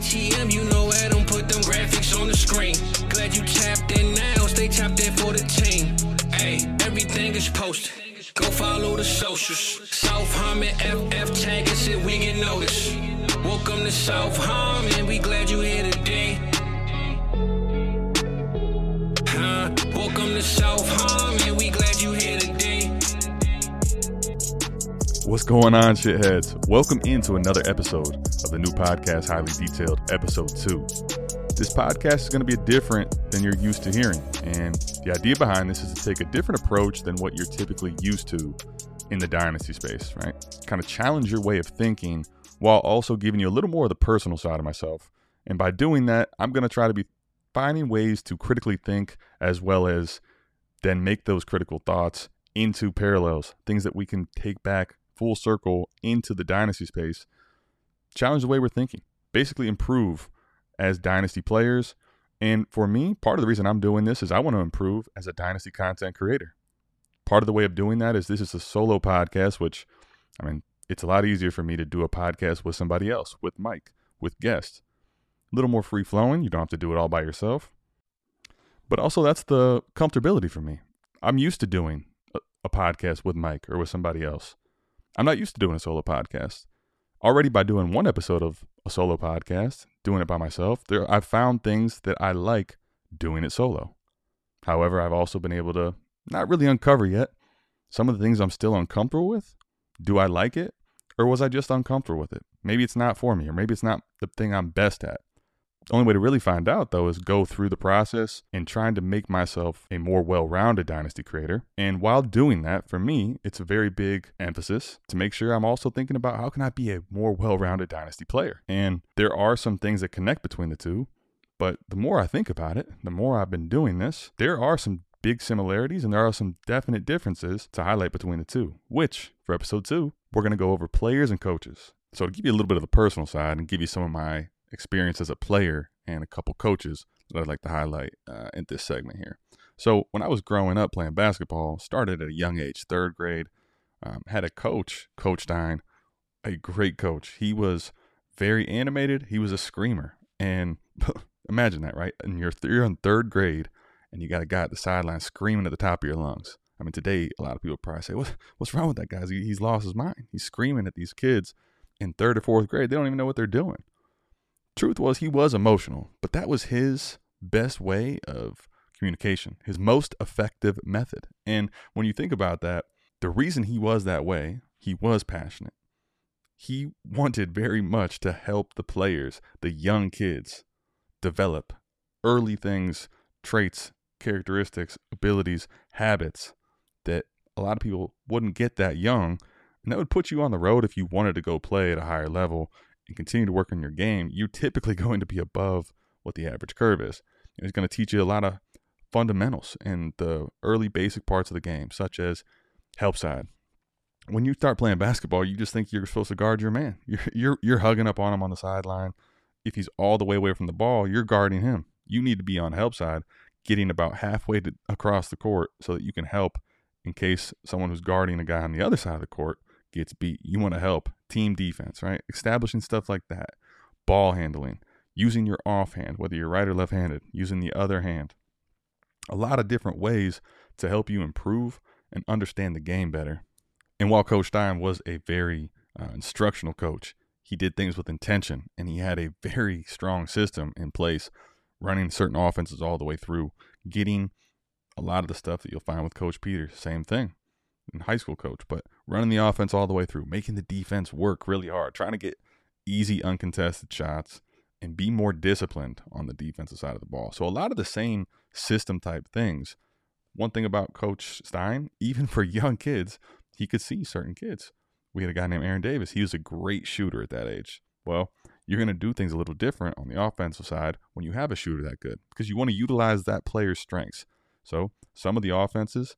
ATM, you know put them graphics on the screen. Glad you tapped in now, stay tapped in for the team. Hey, everything is posted. Go follow the socials. South Harmon FF tag us if we get noticed. Welcome to South Harmon, we glad you here today. Huh? Welcome to South Harmon, we glad you here today. What's going on, shitheads? Welcome into another episode of the new podcast, Highly Detailed, episode two. This podcast is going to be different than you're used to hearing. And the idea behind this is to take a different approach than what you're typically used to in the dynasty space, right? Kind of challenge your way of thinking while also giving you a little more of the personal side of myself. And by doing that, I'm going to try to be finding ways to critically think as well as then make those critical thoughts into parallels, things that we can take back full circle into the dynasty space, challenge the way we're thinking, basically improve as dynasty players. And for me, part of the reason I'm doing this is I want to improve as a dynasty content creator. Part of the way of doing that is this is a solo podcast, which, I mean, it's a lot easier for me to do a podcast with somebody else, with Mike, with guests. A little more free flowing. You don't have to do it all by yourself. But also, that's the comfortability for me. I'm used to doing a, a podcast with Mike or with somebody else. I'm not used to doing a solo podcast. Already by doing one episode of a solo podcast, doing it by myself, there I've found things that I like doing it solo. However, I've also been able to not really uncover yet some of the things I'm still uncomfortable with. Do I like it? Or was I just uncomfortable with it? Maybe it's not for me, or maybe it's not the thing I'm best at. The only way to really find out, though, is go through the process and trying to make myself a more well rounded dynasty creator. And while doing that, for me, it's a very big emphasis to make sure I'm also thinking about how can I be a more well rounded dynasty player. And there are some things that connect between the two. But the more I think about it, the more I've been doing this, there are some big similarities and there are some definite differences to highlight between the two, which for episode two, we're going to go over players and coaches. So to give you a little bit of the personal side and give you some of my experience as a player and a couple coaches that I'd like to highlight uh, in this segment here. So when I was growing up playing basketball, started at a young age, third grade, um, had a coach, Coach Stein, a great coach. He was very animated. He was a screamer, and imagine that, right? And you're you're in third grade, and you got a guy at the sideline screaming at the top of your lungs. I mean, today a lot of people probably say, "What what's wrong with that guy? He's lost his mind. He's screaming at these kids in third or fourth grade. They don't even know what they're doing." Truth was he was emotional, but that was his best way of communication, his most effective method. And when you think about that, the reason he was that way, he was passionate. He wanted very much to help the players, the young kids, develop early things, traits, characteristics, abilities, habits that a lot of people wouldn't get that young. And that would put you on the road if you wanted to go play at a higher level and continue to work on your game, you're typically going to be above what the average curve is. It's going to teach you a lot of fundamentals in the early basic parts of the game, such as help side. When you start playing basketball, you just think you're supposed to guard your man. You're you're you're hugging up on him on the sideline. If he's all the way away from the ball, you're guarding him. You need to be on help side, getting about halfway to, across the court so that you can help in case someone who's guarding a guy on the other side of the court gets beat. You want to help team defense, right? Establishing stuff like that, ball handling, using your offhand, whether you're right or left handed, using the other hand. A lot of different ways to help you improve and understand the game better. And while Coach Stein was a very uh, instructional coach, he did things with intention and he had a very strong system in place, running certain offenses all the way through, getting a lot of the stuff that you'll find with Coach Peters. Same thing in high school coach, but running the offense all the way through, making the defense work really hard, trying to get easy uncontested shots and be more disciplined on the defensive side of the ball. So a lot of the same system type things. One thing about Coach Stein, even for young kids, he could see certain kids. We had a guy named Aaron Davis. He was a great shooter at that age. Well, you're going to do things a little different on the offensive side when you have a shooter that good because you want to utilize that player's strengths. So, some of the offenses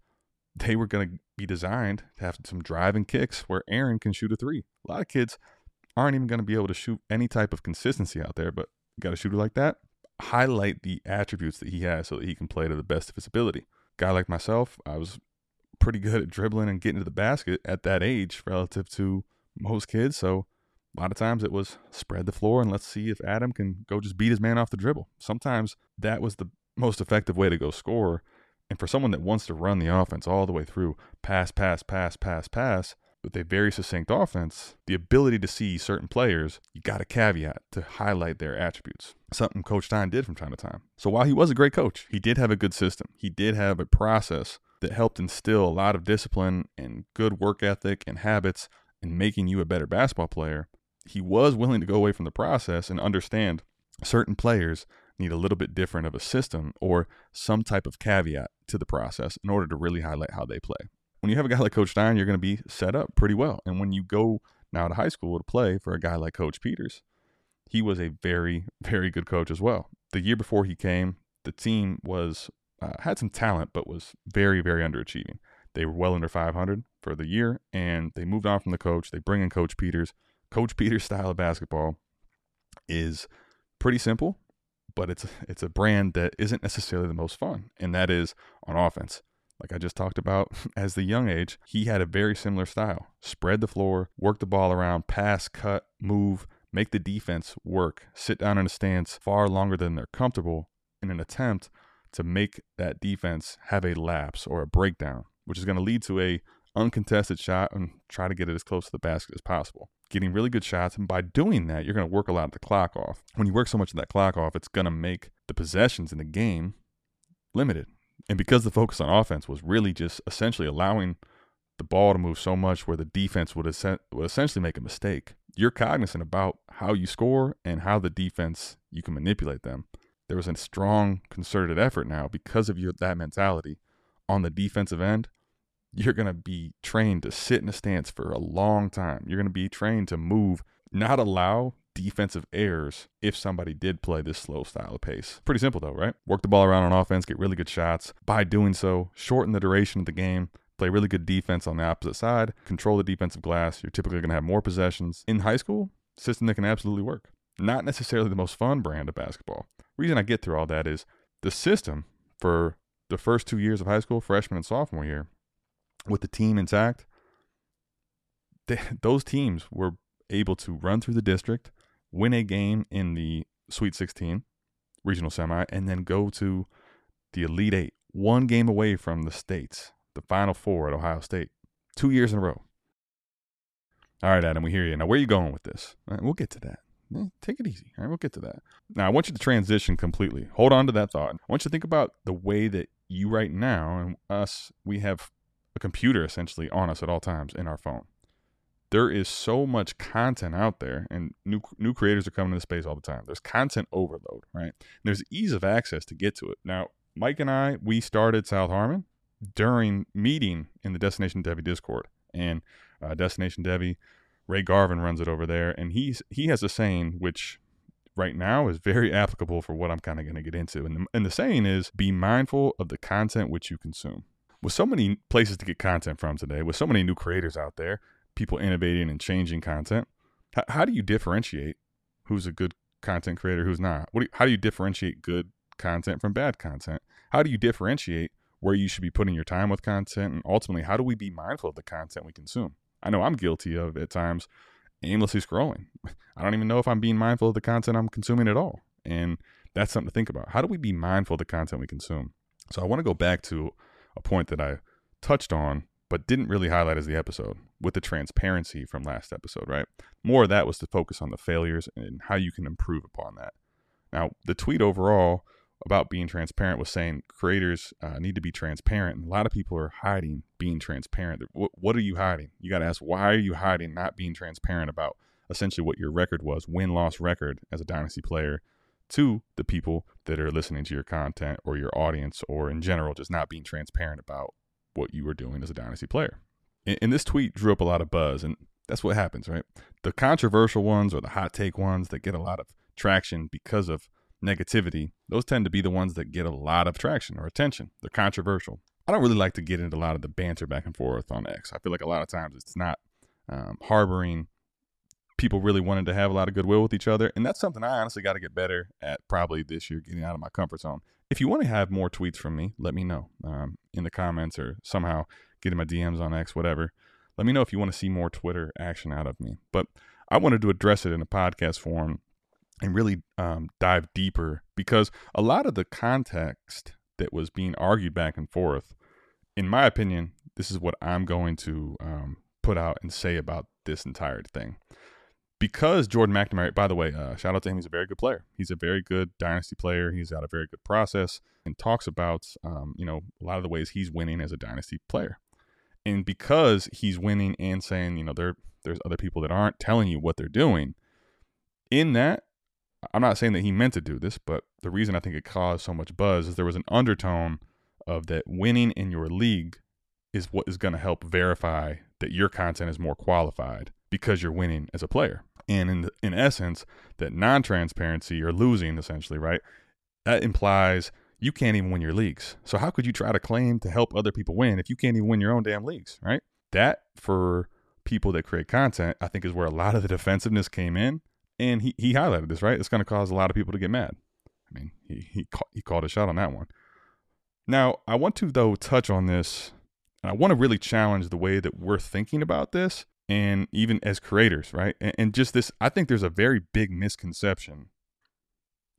they were going to be designed to have some driving kicks where Aaron can shoot a three. A lot of kids aren't even going to be able to shoot any type of consistency out there, but got a shooter like that, highlight the attributes that he has so that he can play to the best of his ability. Guy like myself, I was pretty good at dribbling and getting to the basket at that age relative to most kids. So A lot of times it was spread the floor and let's see if Adam can go just beat his man off the dribble. Sometimes that was the most effective way to go score. And for someone that wants to run the offense all the way through, pass, pass, pass, pass, pass, with a very succinct offense, the ability to see certain players, you got a caveat to highlight their attributes. Something Coach Stein did from time to time. So while he was a great coach, he did have a good system. He did have a process that helped instill a lot of discipline and good work ethic and habits in making you a better basketball player. He was willing to go away from the process and understand certain players need a little bit different of a system or some type of caveat to the process in order to really highlight how they play when you have a guy like Coach Stein, you're going to be set up pretty well. And when you go now to high school to play for a guy like Coach Peters, he was a very, very good coach as well. The year before he came, the team was uh, had some talent, but was very, very underachieving. They were well under 500 for the year, and they moved on from the coach. They bring in Coach Peters. Coach Peters' style of basketball is pretty simple, but it's it's a brand that isn't necessarily the most fun, and that is on offense like I just talked about, as the young age, he had a very similar style. Spread the floor, work the ball around, pass, cut, move, make the defense work, sit down in a stance far longer than they're comfortable in an attempt to make that defense have a lapse or a breakdown, which is going to lead to a uncontested shot and try to get it as close to the basket as possible. Getting really good shots, and by doing that, you're going to work a lot of the clock off. When you work so much of that clock off, it's going to make the possessions in the game limited. And because the focus on offense was really just essentially allowing the ball to move so much where the defense would, would essentially make a mistake, you're cognizant about how you score and how the defense you can manipulate them. There was a strong concerted effort now because of your that mentality on the defensive end. You're going to be trained to sit in a stance for a long time. You're going to be trained to move, not allow defensive errors if somebody did play this slow style of pace. Pretty simple though, right? Work the ball around on offense, get really good shots. By doing so, shorten the duration of the game, play really good defense on the opposite side, control the defensive glass. You're typically going to have more possessions. In high school, system that can absolutely work. Not necessarily the most fun brand of basketball. Reason I get through all that is the system for the first two years of high school, freshman and sophomore year, with the team intact, they, those teams were able to run through the district, win a game in the Sweet 16 regional semi, and then go to the Elite Eight, one game away from the states, the Final Four at Ohio State, two years in a row. All right, Adam, we hear you. Now, where are you going with this? Right, we'll get to that. Eh, take it easy. All right, we'll get to that. Now, I want you to transition completely. Hold on to that thought. I want you to think about the way that you right now and us, we have a computer essentially on us at all times in our phone. There is so much content out there and new new creators are coming into space all the time. There's content overload right? And there's ease of access to get to it. Now mike and i we started south harmon during meeting in the destination devy discord and uh, destination devy ray garvin runs it over there and he's he has a saying which right now is very applicable for what i'm kind of going to get into and the, and the saying is be mindful of the content which you consume with so many places to get content from today with so many new creators out there people innovating and changing content. How, how do you differentiate who's a good content creator, who's not? What do you, how do you differentiate good content from bad content? How do you differentiate where you should be putting your time with content? And ultimately, how do we be mindful of the content we consume? I know I'm guilty of at times aimlessly scrolling. I don't even know if I'm being mindful of the content I'm consuming at all. And that's something to think about. How do we be mindful of the content we consume? So I want to go back to a point that I touched on but didn't really highlight as the episode with the transparency from last episode, right? More of that was to focus on the failures and how you can improve upon that. Now, the tweet overall about being transparent was saying creators uh, need to be transparent. And a lot of people are hiding being transparent. What, what are you hiding? You got to ask, why are you hiding not being transparent about essentially what your record was, win loss record as a Dynasty player, to the people that are listening to your content or your audience, or in general, just not being transparent about what you were doing as a dynasty player. And, and this tweet drew up a lot of buzz, and that's what happens, right? The controversial ones or the hot take ones that get a lot of traction because of negativity, those tend to be the ones that get a lot of traction or attention. They're controversial. I don't really like to get into a lot of the banter back and forth on X. I feel like a lot of times it's not um, harboring people really wanted to have a lot of goodwill with each other. And that's something I honestly got to get better at probably this year, getting out of my comfort zone. If you want to have more tweets from me, let me know um, in the comments or somehow get in my DMs on X, whatever. Let me know if you want to see more Twitter action out of me. But I wanted to address it in a podcast form and really um, dive deeper because a lot of the context that was being argued back and forth, in my opinion, this is what I'm going to um, put out and say about this entire thing. Because Jordan McNamara, by the way, uh, shout out to him. He's a very good player. He's a very good dynasty player. He's got a very good process and talks about, um, you know, a lot of the ways he's winning as a dynasty player. And because he's winning and saying, you know, there there's other people that aren't telling you what they're doing. In that, I'm not saying that he meant to do this, but the reason I think it caused so much buzz is there was an undertone of that winning in your league is what is going to help verify that your content is more qualified because you're winning as a player. And in in essence, that non-transparency or losing essentially, right? That implies you can't even win your leagues. So how could you try to claim to help other people win if you can't even win your own damn leagues, right? That for people that create content, I think is where a lot of the defensiveness came in. And he, he highlighted this, right? It's going to cause a lot of people to get mad. I mean, he, he, he called a shot on that one. Now, I want to, though, touch on this, and I want to really challenge the way that we're thinking about this and even as creators, right? And, and, just this, I think there's a very big misconception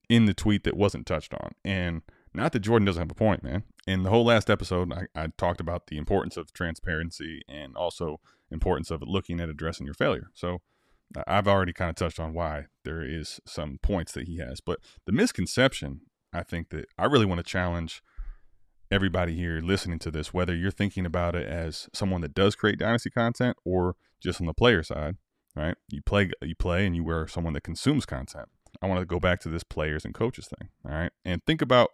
in the tweet that wasn't touched on. And not that Jordan doesn't have a point, man. In the whole last episode, I, I talked about the importance of transparency and also importance of looking at addressing your failure. So I've already kind of touched on why there is some points that he has. But the misconception, I think that I really want to challenge everybody here listening to this, whether you're thinking about it as someone that does create dynasty content or just on the player side, right? You play, you play, and you are someone that consumes content. I want to go back to this players and coaches thing, all right? And think about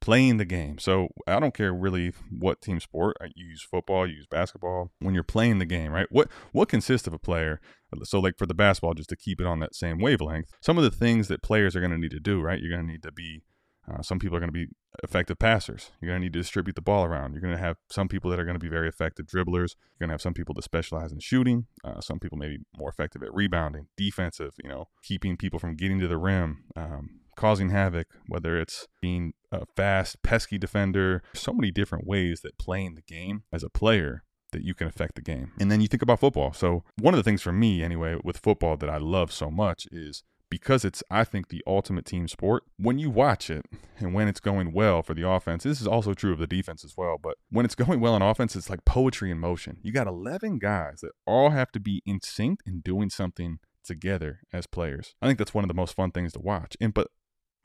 playing the game. So I don't care really what team sport you use football, you use basketball. When you're playing the game, right? What what consists of a player? So like for the basketball, just to keep it on that same wavelength, some of the things that players are going to need to do, right? You're going to need to be uh, some people are going to be effective passers. You're going to need to distribute the ball around. You're going to have some people that are going to be very effective dribblers. You're going to have some people that specialize in shooting. Uh, some people may be more effective at rebounding, defensive, you know, keeping people from getting to the rim, um, causing havoc, whether it's being a fast, pesky defender. So many different ways that playing the game as a player that you can affect the game. And then you think about football. So, one of the things for me, anyway, with football that I love so much is because it's, I think, the ultimate team sport, when you watch it and when it's going well for the offense, this is also true of the defense as well, but when it's going well in offense, it's like poetry in motion. You got 11 guys that all have to be in sync and doing something together as players. I think that's one of the most fun things to watch. And, but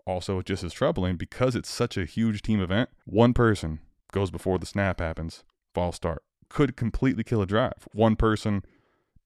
also just as troubling because it's such a huge team event, one person goes before the snap happens, false start, could completely kill a drive. One person,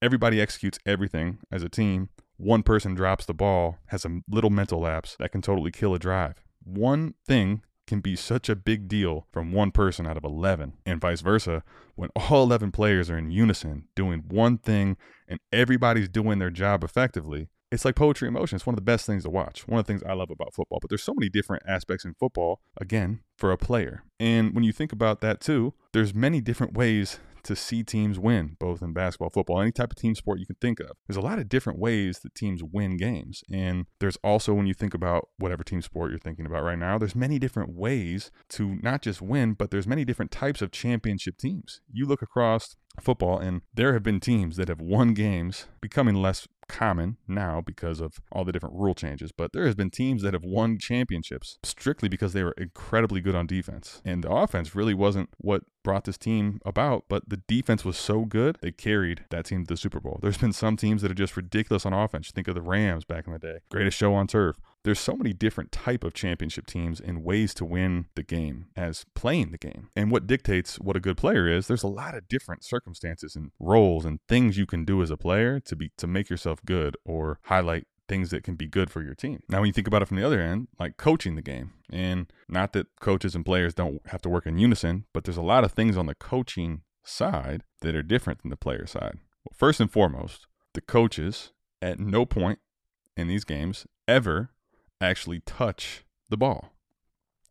everybody executes everything as a team one person drops the ball, has a little mental lapse that can totally kill a drive. One thing can be such a big deal from one person out of 11, and vice versa. When all 11 players are in unison doing one thing and everybody's doing their job effectively, it's like poetry in motion. It's one of the best things to watch. One of the things I love about football. But there's so many different aspects in football, again, for a player. And when you think about that too, there's many different ways to see teams win, both in basketball, football, any type of team sport you can think of. There's a lot of different ways that teams win games. And there's also, when you think about whatever team sport you're thinking about right now, there's many different ways to not just win, but there's many different types of championship teams. You look across football, and there have been teams that have won games, becoming less common now because of all the different rule changes, but there has been teams that have won championships strictly because they were incredibly good on defense. And the offense really wasn't what brought this team about, but the defense was so good, they carried that team to the Super Bowl. There's been some teams that are just ridiculous on offense. Think of the Rams back in the day. Greatest show on turf there's so many different type of championship teams and ways to win the game as playing the game and what dictates what a good player is there's a lot of different circumstances and roles and things you can do as a player to be to make yourself good or highlight things that can be good for your team. Now, when you think about it from the other end, like coaching the game, and not that coaches and players don't have to work in unison, but there's a lot of things on the coaching side that are different than the player side. Well, first and foremost, the coaches at no point in these games ever actually touch the ball.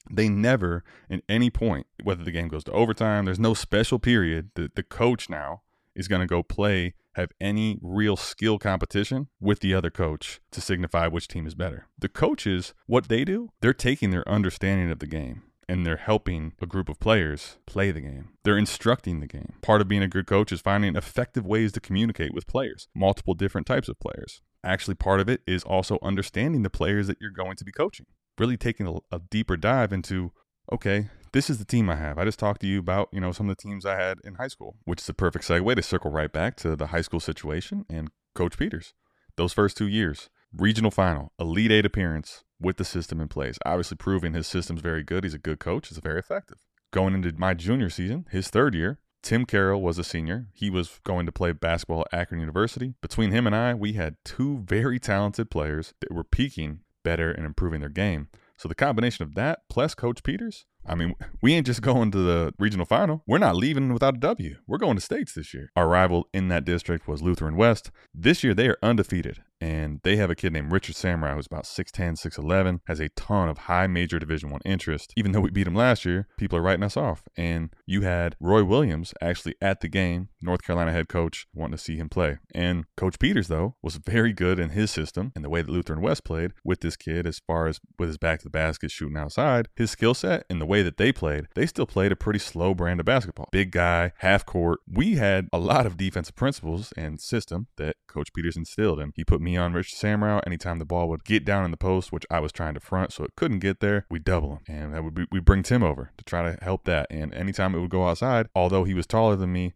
They never, at any point, whether the game goes to overtime, there's no special period that the coach now is going to go play, have any real skill competition with the other coach to signify which team is better. The coaches, what they do, they're taking their understanding of the game and they're helping a group of players play the game. They're instructing the game. Part of being a good coach is finding effective ways to communicate with players, multiple different types of players. Actually, part of it is also understanding the players that you're going to be coaching. Really taking a, a deeper dive into, okay, this is the team I have. I just talked to you about, you know, some of the teams I had in high school, which is a perfect segue to circle right back to the high school situation and Coach Peters. Those first two years, regional final, elite eight appearance with the system in place. Obviously, proving his system's very good. He's a good coach. It's very effective. Going into my junior season, his third year, Tim Carroll was a senior. He was going to play basketball at Akron University. Between him and I, we had two very talented players that were peaking better and improving their game. So the combination of that plus Coach Peters, I mean, we ain't just going to the regional final. We're not leaving without a W. We're going to states this year. Our rival in that district was Lutheran West. This year, they are undefeated, and they have a kid named Richard Samurai who's about 6'10, 6'11, has a ton of high major Division One interest. Even though we beat him last year, people are writing us off. And you had Roy Williams actually at the game, North Carolina head coach, wanting to see him play. And Coach Peters, though, was very good in his system and the way that Lutheran West played with this kid as far as with his back to the basket shooting outside. His skill set and the way that they played, they still played a pretty slow brand of basketball. Big guy, half court. We had a lot of defensive principles and system that Coach Peters instilled, and he put me on Richard Samurai. Anytime the ball would get down in the post, which I was trying to front, so it couldn't get there, we double him, and that would be, we bring Tim over to try to help that. And anytime it would go outside, although he was taller than me,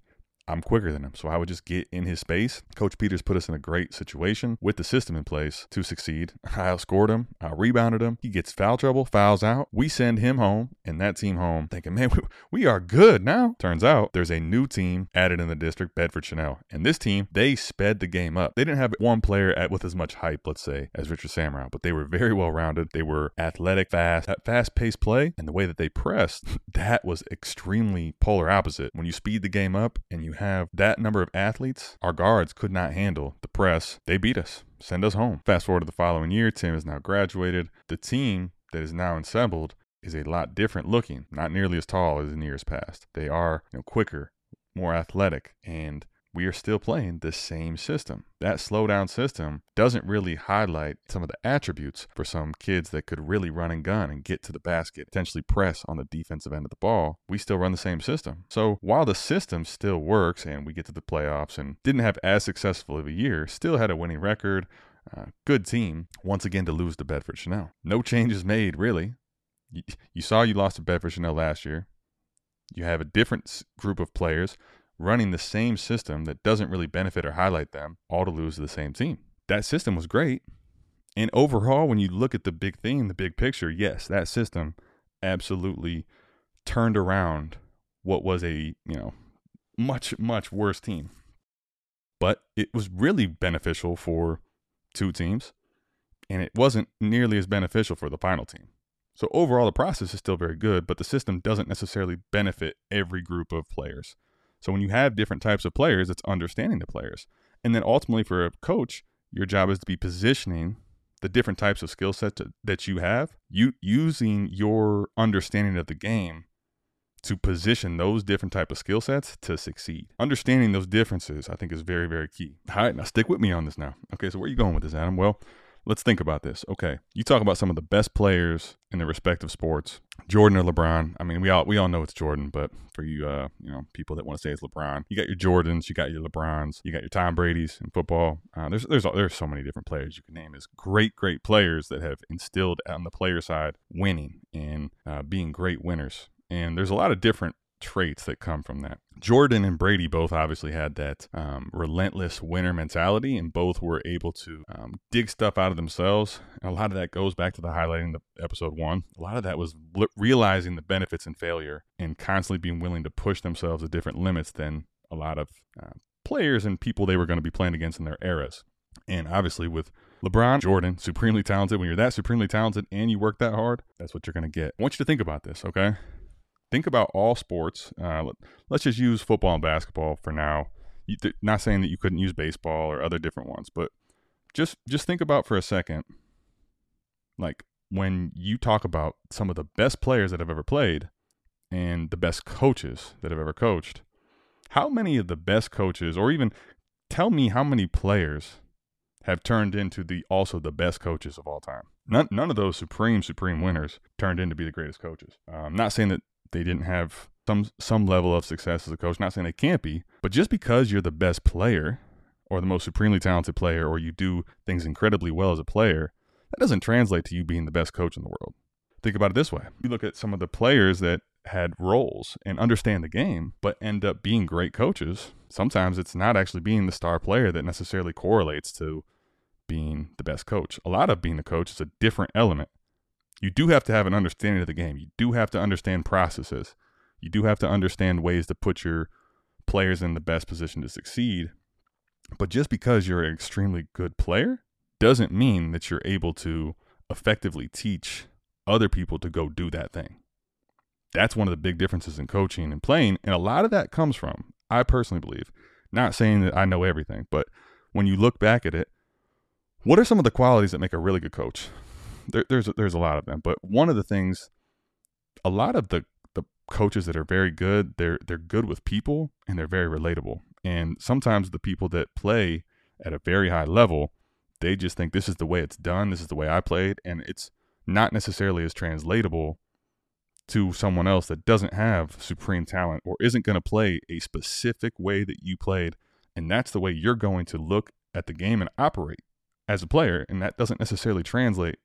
I'm quicker than him. So I would just get in his space. Coach Peters put us in a great situation with the system in place to succeed. I outscored him. I rebounded him. He gets foul trouble, fouls out. We send him home and that team home thinking, man, we, are good now. Turns out there's a new team added in the district, Bedford Chanel. And this team, they sped the game up. They didn't have one player at, with as much hype, let's say, as Richard Samurai, but they were very well rounded. They were athletic, fast, fast paced play. And the way that they pressed, that was extremely polar opposite. When you speed the game up and you have that number of athletes, our guards could not handle the press. They beat us, send us home. Fast forward to the following year, Tim is now graduated. The team that is now assembled is a lot different looking, not nearly as tall as in years past. They are you know, quicker, more athletic, and we are still playing the same system. That slowdown system doesn't really highlight some of the attributes for some kids that could really run and gun and get to the basket, potentially press on the defensive end of the ball. We still run the same system. So while the system still works and we get to the playoffs and didn't have as successful of a year, still had a winning record, uh, good team, once again to lose to Bedford Chanel. No changes made, really. You, you saw you lost to Bedford Chanel last year. You have a different group of players running the same system that doesn't really benefit or highlight them, all to lose to the same team. That system was great. And overall, when you look at the big thing, the big picture, yes, that system absolutely turned around what was a, you know, much, much worse team. But it was really beneficial for two teams, and it wasn't nearly as beneficial for the final team. So overall, the process is still very good, but the system doesn't necessarily benefit every group of players. So when you have different types of players, it's understanding the players. And then ultimately for a coach, your job is to be positioning the different types of skill sets that you have, you using your understanding of the game to position those different type of skill sets to succeed. Understanding those differences, I think, is very, very key. All right, now stick with me on this now. Okay, so where are you going with this, Adam? Well, let's think about this. Okay, you talk about some of the best players in their respective sports, Jordan or LeBron. I mean, we all we all know it's Jordan, but for you, uh, you know, people that want to say it's LeBron, you got your Jordans, you got your LeBrons, you got your Tom Brady's in football. Uh, there's there's there's so many different players you can name as great great players that have instilled on the player side winning and uh, being great winners. And there's a lot of different traits that come from that. Jordan and Brady both obviously had that um, relentless winner mentality, and both were able to um, dig stuff out of themselves. And a lot of that goes back to the highlighting the episode one. A lot of that was realizing the benefits and failure, and constantly being willing to push themselves to different limits than a lot of uh, players and people they were going to be playing against in their eras. And obviously, with LeBron, Jordan, supremely talented. When you're that supremely talented and you work that hard, that's what you're going to get. I want you to think about this, okay? Think about all sports. Uh, let's just use football and basketball for now. You, th- not saying that you couldn't use baseball or other different ones, but just just think about for a second, like when you talk about some of the best players that have ever played and the best coaches that have ever coached. How many of the best coaches, or even tell me how many players have turned into the also the best coaches of all time. None, none of those supreme supreme winners turned into be the greatest coaches. Uh, I'm not saying that they didn't have some some level of success as a coach. Not saying they can't be, but just because you're the best player or the most supremely talented player or you do things incredibly well as a player, that doesn't translate to you being the best coach in the world. Think about it this way. You look at some of the players that had roles and understand the game, but end up being great coaches. Sometimes it's not actually being the star player that necessarily correlates to being the best coach. A lot of being the coach is a different element. You do have to have an understanding of the game. You do have to understand processes. You do have to understand ways to put your players in the best position to succeed. But just because you're an extremely good player doesn't mean that you're able to effectively teach other people to go do that thing. That's one of the big differences in coaching and playing. And a lot of that comes from, I personally believe, not saying that I know everything, but when you look back at it, what are some of the qualities that make a really good coach? There, there's there's a lot of them, but one of the things, a lot of the the coaches that are very good, they're they're good with people and they're very relatable. And sometimes the people that play at a very high level, they just think this is the way it's done, this is the way I played, and it's not necessarily as translatable to someone else that doesn't have supreme talent or isn't going to play a specific way that you played. And that's the way you're going to look at the game and operate as a player. And that doesn't necessarily translate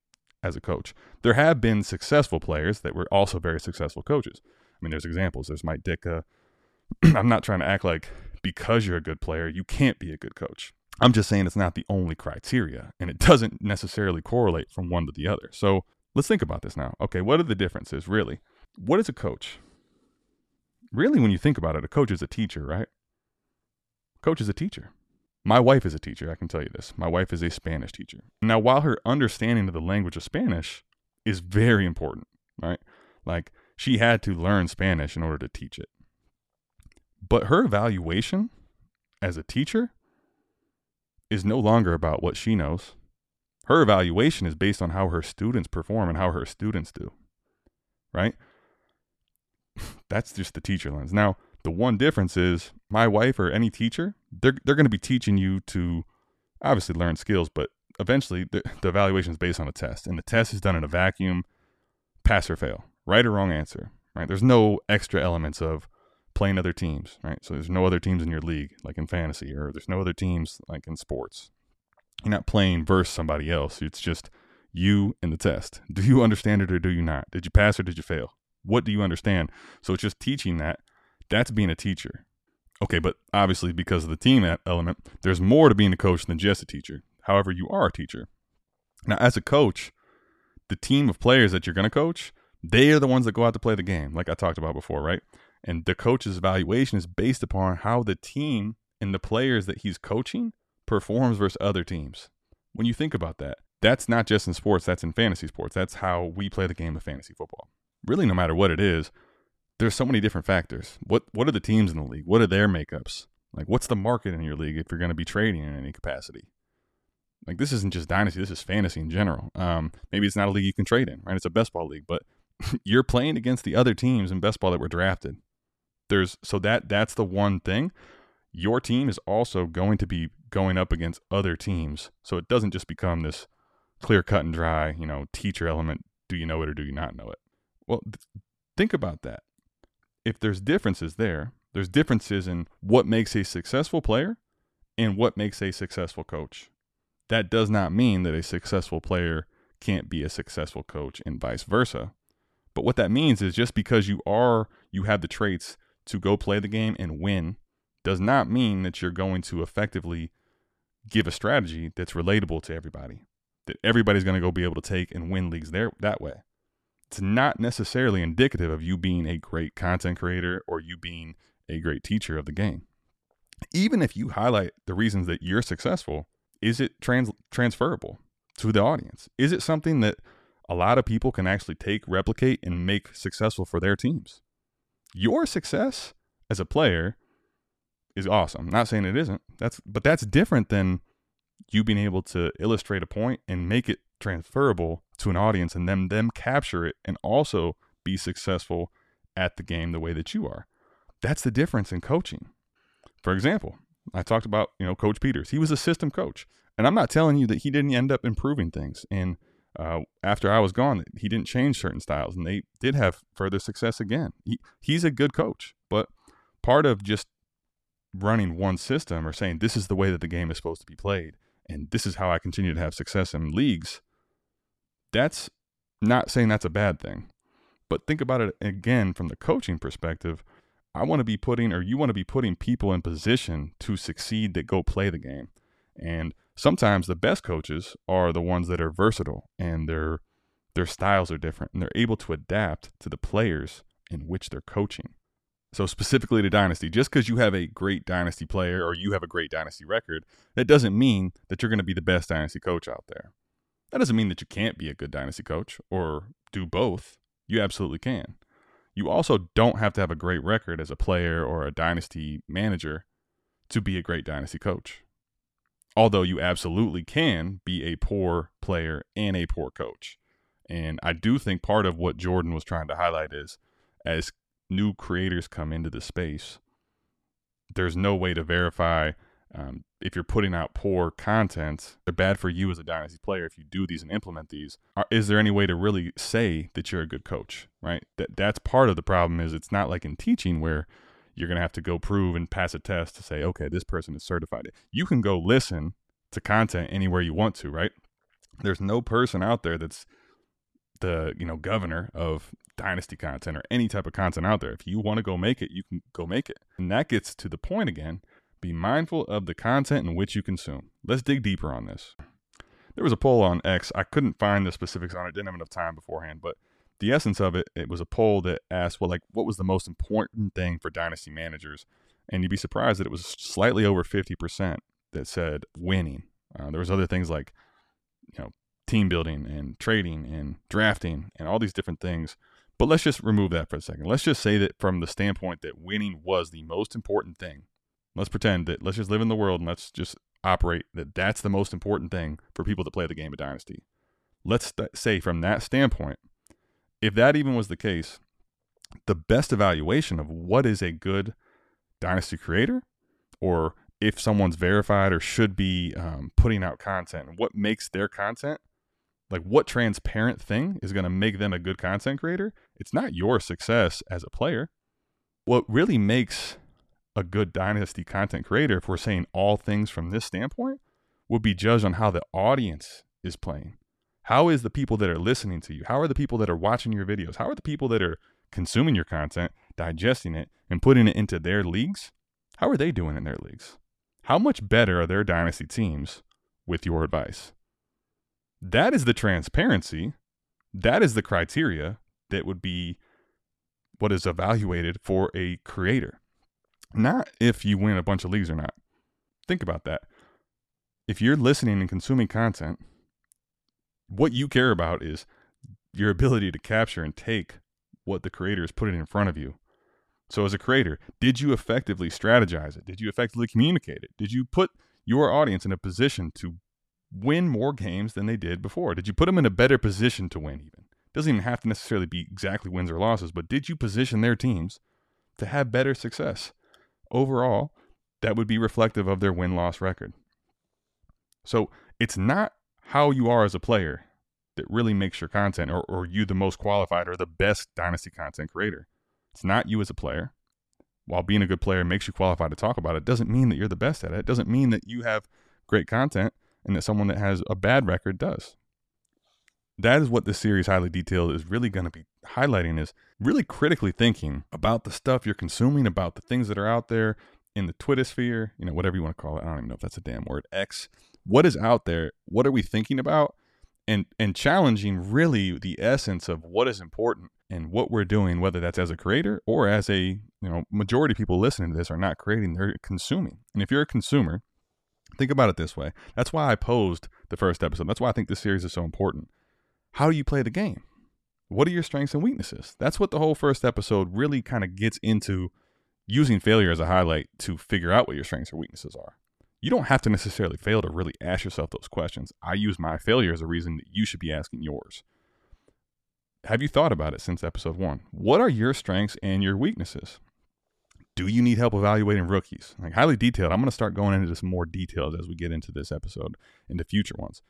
as a coach. There have been successful players that were also very successful coaches. I mean, there's examples. There's Mike Ditka. I'm not trying to act like because you're a good player, you can't be a good coach. I'm just saying it's not the only criteria and it doesn't necessarily correlate from one to the other. So let's think about this now. Okay, what are the differences really? What is a coach? Really, when you think about it, a coach is a teacher, right? Coach is a teacher. My wife is a teacher, I can tell you this. My wife is a Spanish teacher. Now, while her understanding of the language of Spanish is very important, right? Like, she had to learn Spanish in order to teach it. But her evaluation as a teacher is no longer about what she knows. Her evaluation is based on how her students perform and how her students do, right? That's just the teacher lens. Now, the one difference is my wife or any teacher, they're, they're going to be teaching you to obviously learn skills, but eventually the, the evaluation is based on a test. And the test is done in a vacuum, pass or fail, right or wrong answer, right? There's no extra elements of playing other teams, right? So there's no other teams in your league, like in fantasy, or there's no other teams like in sports. You're not playing versus somebody else. It's just you and the test. Do you understand it or do you not? Did you pass or did you fail? What do you understand? So it's just teaching that. That's being a teacher. Okay, but obviously because of the team element, there's more to being a coach than just a teacher. However, you are a teacher. Now, as a coach, the team of players that you're going to coach, they are the ones that go out to play the game, like I talked about before, right? And the coach's evaluation is based upon how the team and the players that he's coaching performs versus other teams. When you think about that, that's not just in sports, that's in fantasy sports. That's how we play the game of fantasy football really no matter what it is, there's so many different factors. What what are the teams in the league? What are their makeups? Like what's the market in your league if you're going to be trading in any capacity? Like this isn't just dynasty, this is fantasy in general. Um, maybe it's not a league you can trade in, right? It's a best ball league, but you're playing against the other teams in best ball that were drafted. There's so that that's the one thing. Your team is also going to be going up against other teams, so it doesn't just become this clear cut and dry, you know, teacher element. Do you know it or do you not know it? Well, th- think about that. If there's differences there, there's differences in what makes a successful player and what makes a successful coach. That does not mean that a successful player can't be a successful coach and vice versa. But what that means is just because you are you have the traits to go play the game and win does not mean that you're going to effectively give a strategy that's relatable to everybody. That everybody's going to go be able to take and win leagues there that way it's not necessarily indicative of you being a great content creator or you being a great teacher of the game. Even if you highlight the reasons that you're successful, is it trans- transferable to the audience? Is it something that a lot of people can actually take, replicate, and make successful for their teams? Your success as a player is awesome. I'm not saying it isn't. That's but that's different than you being able to illustrate a point and make it transferable to an audience and then them capture it and also be successful at the game the way that you are. That's the difference in coaching. For example, I talked about, you know, Coach Peters. He was a system coach. And I'm not telling you that he didn't end up improving things. And uh, after I was gone, he didn't change certain styles, and they did have further success again. He, he's a good coach, but part of just running one system or saying this is the way that the game is supposed to be played, and this is how I continue to have success in leagues, that's not saying that's a bad thing. But think about it again from the coaching perspective. I want to be putting, or you want to be putting people in position to succeed that go play the game. And sometimes the best coaches are the ones that are versatile and their their styles are different and they're able to adapt to the players in which they're coaching. So specifically to dynasty, just because you have a great dynasty player or you have a great dynasty record, that doesn't mean that you're going to be the best dynasty coach out there. That doesn't mean that you can't be a good dynasty coach or do both. You absolutely can. You also don't have to have a great record as a player or a dynasty manager to be a great dynasty coach. Although you absolutely can be a poor player and a poor coach. And I do think part of what Jordan was trying to highlight is as new creators come into the space, there's no way to verify um, if you're putting out poor content, they're bad for you as a dynasty player if you do these and implement these. Are, is there any way to really say that you're a good coach? Right. That that's part of the problem. Is it's not like in teaching where you're gonna have to go prove and pass a test to say, okay, this person is certified. You can go listen to content anywhere you want to. Right. There's no person out there that's the you know governor of dynasty content or any type of content out there. If you want to go make it, you can go make it. And that gets to the point again be mindful of the content in which you consume. Let's dig deeper on this. There was a poll on X. I couldn't find the specifics on it, didn't have enough time beforehand, but the essence of it, it was a poll that asked, well, like, what was the most important thing for dynasty managers? And you'd be surprised that it was slightly over 50% that said winning. Uh, there was other things like, you know, team building and trading and drafting and all these different things. But let's just remove that for a second. Let's just say that from the standpoint that winning was the most important thing Let's pretend that let's just live in the world and let's just operate that that's the most important thing for people that play the game of Dynasty. Let's say from that standpoint, if that even was the case, the best evaluation of what is a good Dynasty creator or if someone's verified or should be um, putting out content what makes their content like what transparent thing is going to make them a good content creator it's not your success as a player what really makes a good dynasty content creator, if we're saying all things from this standpoint, would be judged on how the audience is playing. How is the people that are listening to you? How are the people that are watching your videos? How are the people that are consuming your content, digesting it, and putting it into their leagues? How are they doing in their leagues? How much better are their dynasty teams with your advice? That is the transparency. That is the criteria that would be what is evaluated for a creator. Not if you win a bunch of leagues or not. Think about that. If you're listening and consuming content, what you care about is your ability to capture and take what the creator is putting in front of you. So, as a creator, did you effectively strategize it? Did you effectively communicate it? Did you put your audience in a position to win more games than they did before? Did you put them in a better position to win, even? Doesn't even have to necessarily be exactly wins or losses, but did you position their teams to have better success? Overall, that would be reflective of their win loss record. So it's not how you are as a player that really makes your content or, or you the most qualified or the best dynasty content creator. It's not you as a player. While being a good player makes you qualified to talk about it, doesn't mean that you're the best at it. It doesn't mean that you have great content and that someone that has a bad record does. That is what this series highly detailed is really going to be highlighting is really critically thinking about the stuff you're consuming, about the things that are out there in the Twitter sphere, you know, whatever you want to call it. I don't even know if that's a damn word. X. What is out there? What are we thinking about? And and challenging really the essence of what is important and what we're doing, whether that's as a creator or as a, you know, majority of people listening to this are not creating, they're consuming. And if you're a consumer, think about it this way. That's why I posed the first episode. That's why I think this series is so important. How do you play the game? What are your strengths and weaknesses? That's what the whole first episode really kind of gets into using failure as a highlight to figure out what your strengths or weaknesses are. You don't have to necessarily fail to really ask yourself those questions. I use my failure as a reason that you should be asking yours. Have you thought about it since episode one? What are your strengths and your weaknesses? do you need help evaluating rookies? Like highly detailed. I'm going to start going into this more details as we get into this episode, into future ones.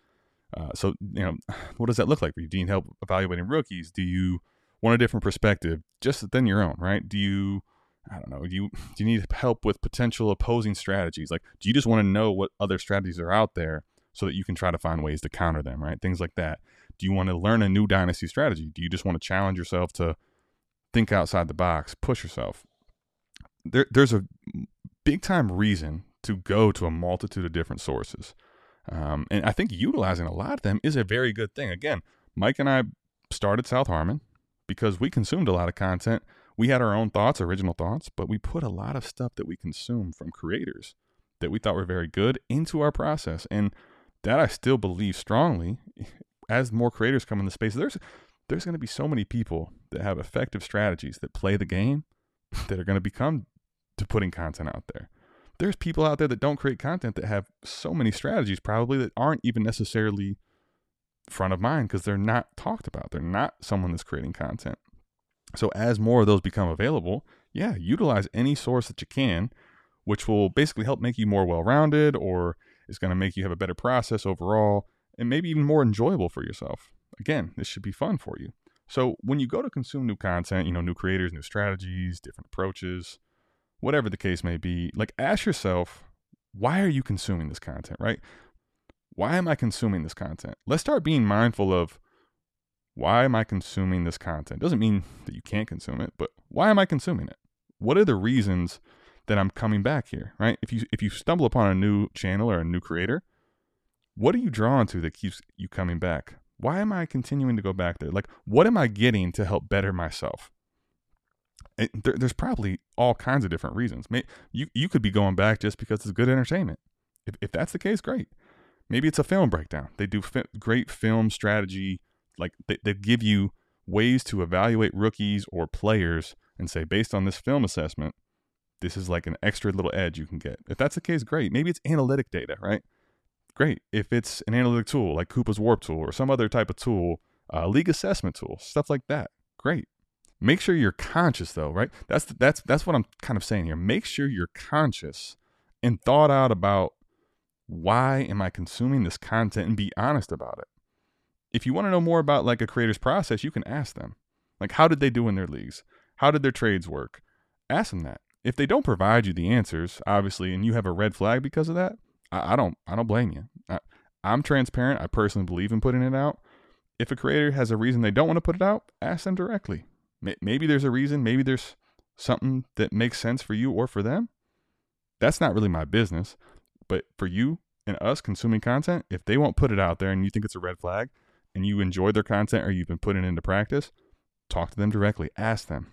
Uh, so, you know, what does that look like for you? Do you need help evaluating rookies? Do you want a different perspective just than your own, right? Do you, I don't know, do you, do you need help with potential opposing strategies? Like, do you just want to know what other strategies are out there so that you can try to find ways to counter them, right? Things like that. Do you want to learn a new dynasty strategy? Do you just want to challenge yourself to think outside the box, push yourself? There, there's a big time reason to go to a multitude of different sources. Um, and I think utilizing a lot of them is a very good thing. Again, Mike and I started South Harmon because we consumed a lot of content. We had our own thoughts, original thoughts, but we put a lot of stuff that we consume from creators that we thought were very good into our process. And that I still believe strongly as more creators come in the space, there's there's going to be so many people that have effective strategies that play the game that are going to become to putting content out there. There's people out there that don't create content that have so many strategies probably that aren't even necessarily front of mind because they're not talked about. They're not someone that's creating content. So as more of those become available, yeah, utilize any source that you can, which will basically help make you more well-rounded or is going to make you have a better process overall and maybe even more enjoyable for yourself. Again, this should be fun for you. So when you go to consume new content, you know, new creators, new strategies, different approaches, whatever the case may be, like ask yourself, why are you consuming this content, right? Why am I consuming this content? Let's start being mindful of why am I consuming this content? Doesn't mean that you can't consume it, but why am I consuming it? What are the reasons that I'm coming back here, right? If you if you stumble upon a new channel or a new creator, what are you drawn to that keeps you coming back? Why am I continuing to go back there? Like, what am I getting to help better myself? There, there's probably all kinds of different reasons. May, you you could be going back just because it's good entertainment. If if that's the case, great. Maybe it's a film breakdown. They do fi- great film strategy. Like they, they give you ways to evaluate rookies or players and say, based on this film assessment, this is like an extra little edge you can get. If that's the case, great. Maybe it's analytic data, right? Great. If it's an analytic tool like Koopa's Warp Tool or some other type of tool, uh, league assessment tool, stuff like that, great. Make sure you're conscious though, right? That's that's that's what I'm kind of saying here. Make sure you're conscious and thought out about why am I consuming this content and be honest about it. If you want to know more about like a creator's process, you can ask them. Like how did they do in their leagues? How did their trades work? Ask them that. If they don't provide you the answers, obviously, and you have a red flag because of that, I, I don't I don't blame you. I, I'm transparent. I personally believe in putting it out. If a creator has a reason they don't want to put it out, ask them directly. Maybe there's a reason. Maybe there's something that makes sense for you or for them. That's not really my business. But for you and us consuming content, if they won't put it out there and you think it's a red flag and you enjoy their content or you've been putting it into practice, talk to them directly. Ask them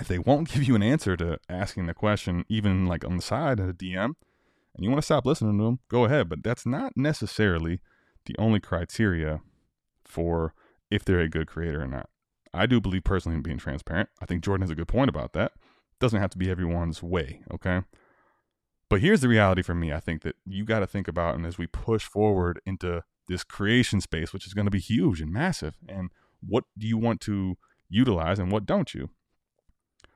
if they won't give you an answer to asking the question, even like on the side of a DM, and you want to stop listening to them, go ahead. But that's not necessarily the only criteria for if they're a good creator or not. I do believe personally in being transparent. I think Jordan has a good point about that. Doesn't have to be everyone's way, okay? But here's the reality for me. I think that you got to think about, and as we push forward into this creation space, which is going to be huge and massive, and what do you want to utilize and what don't you?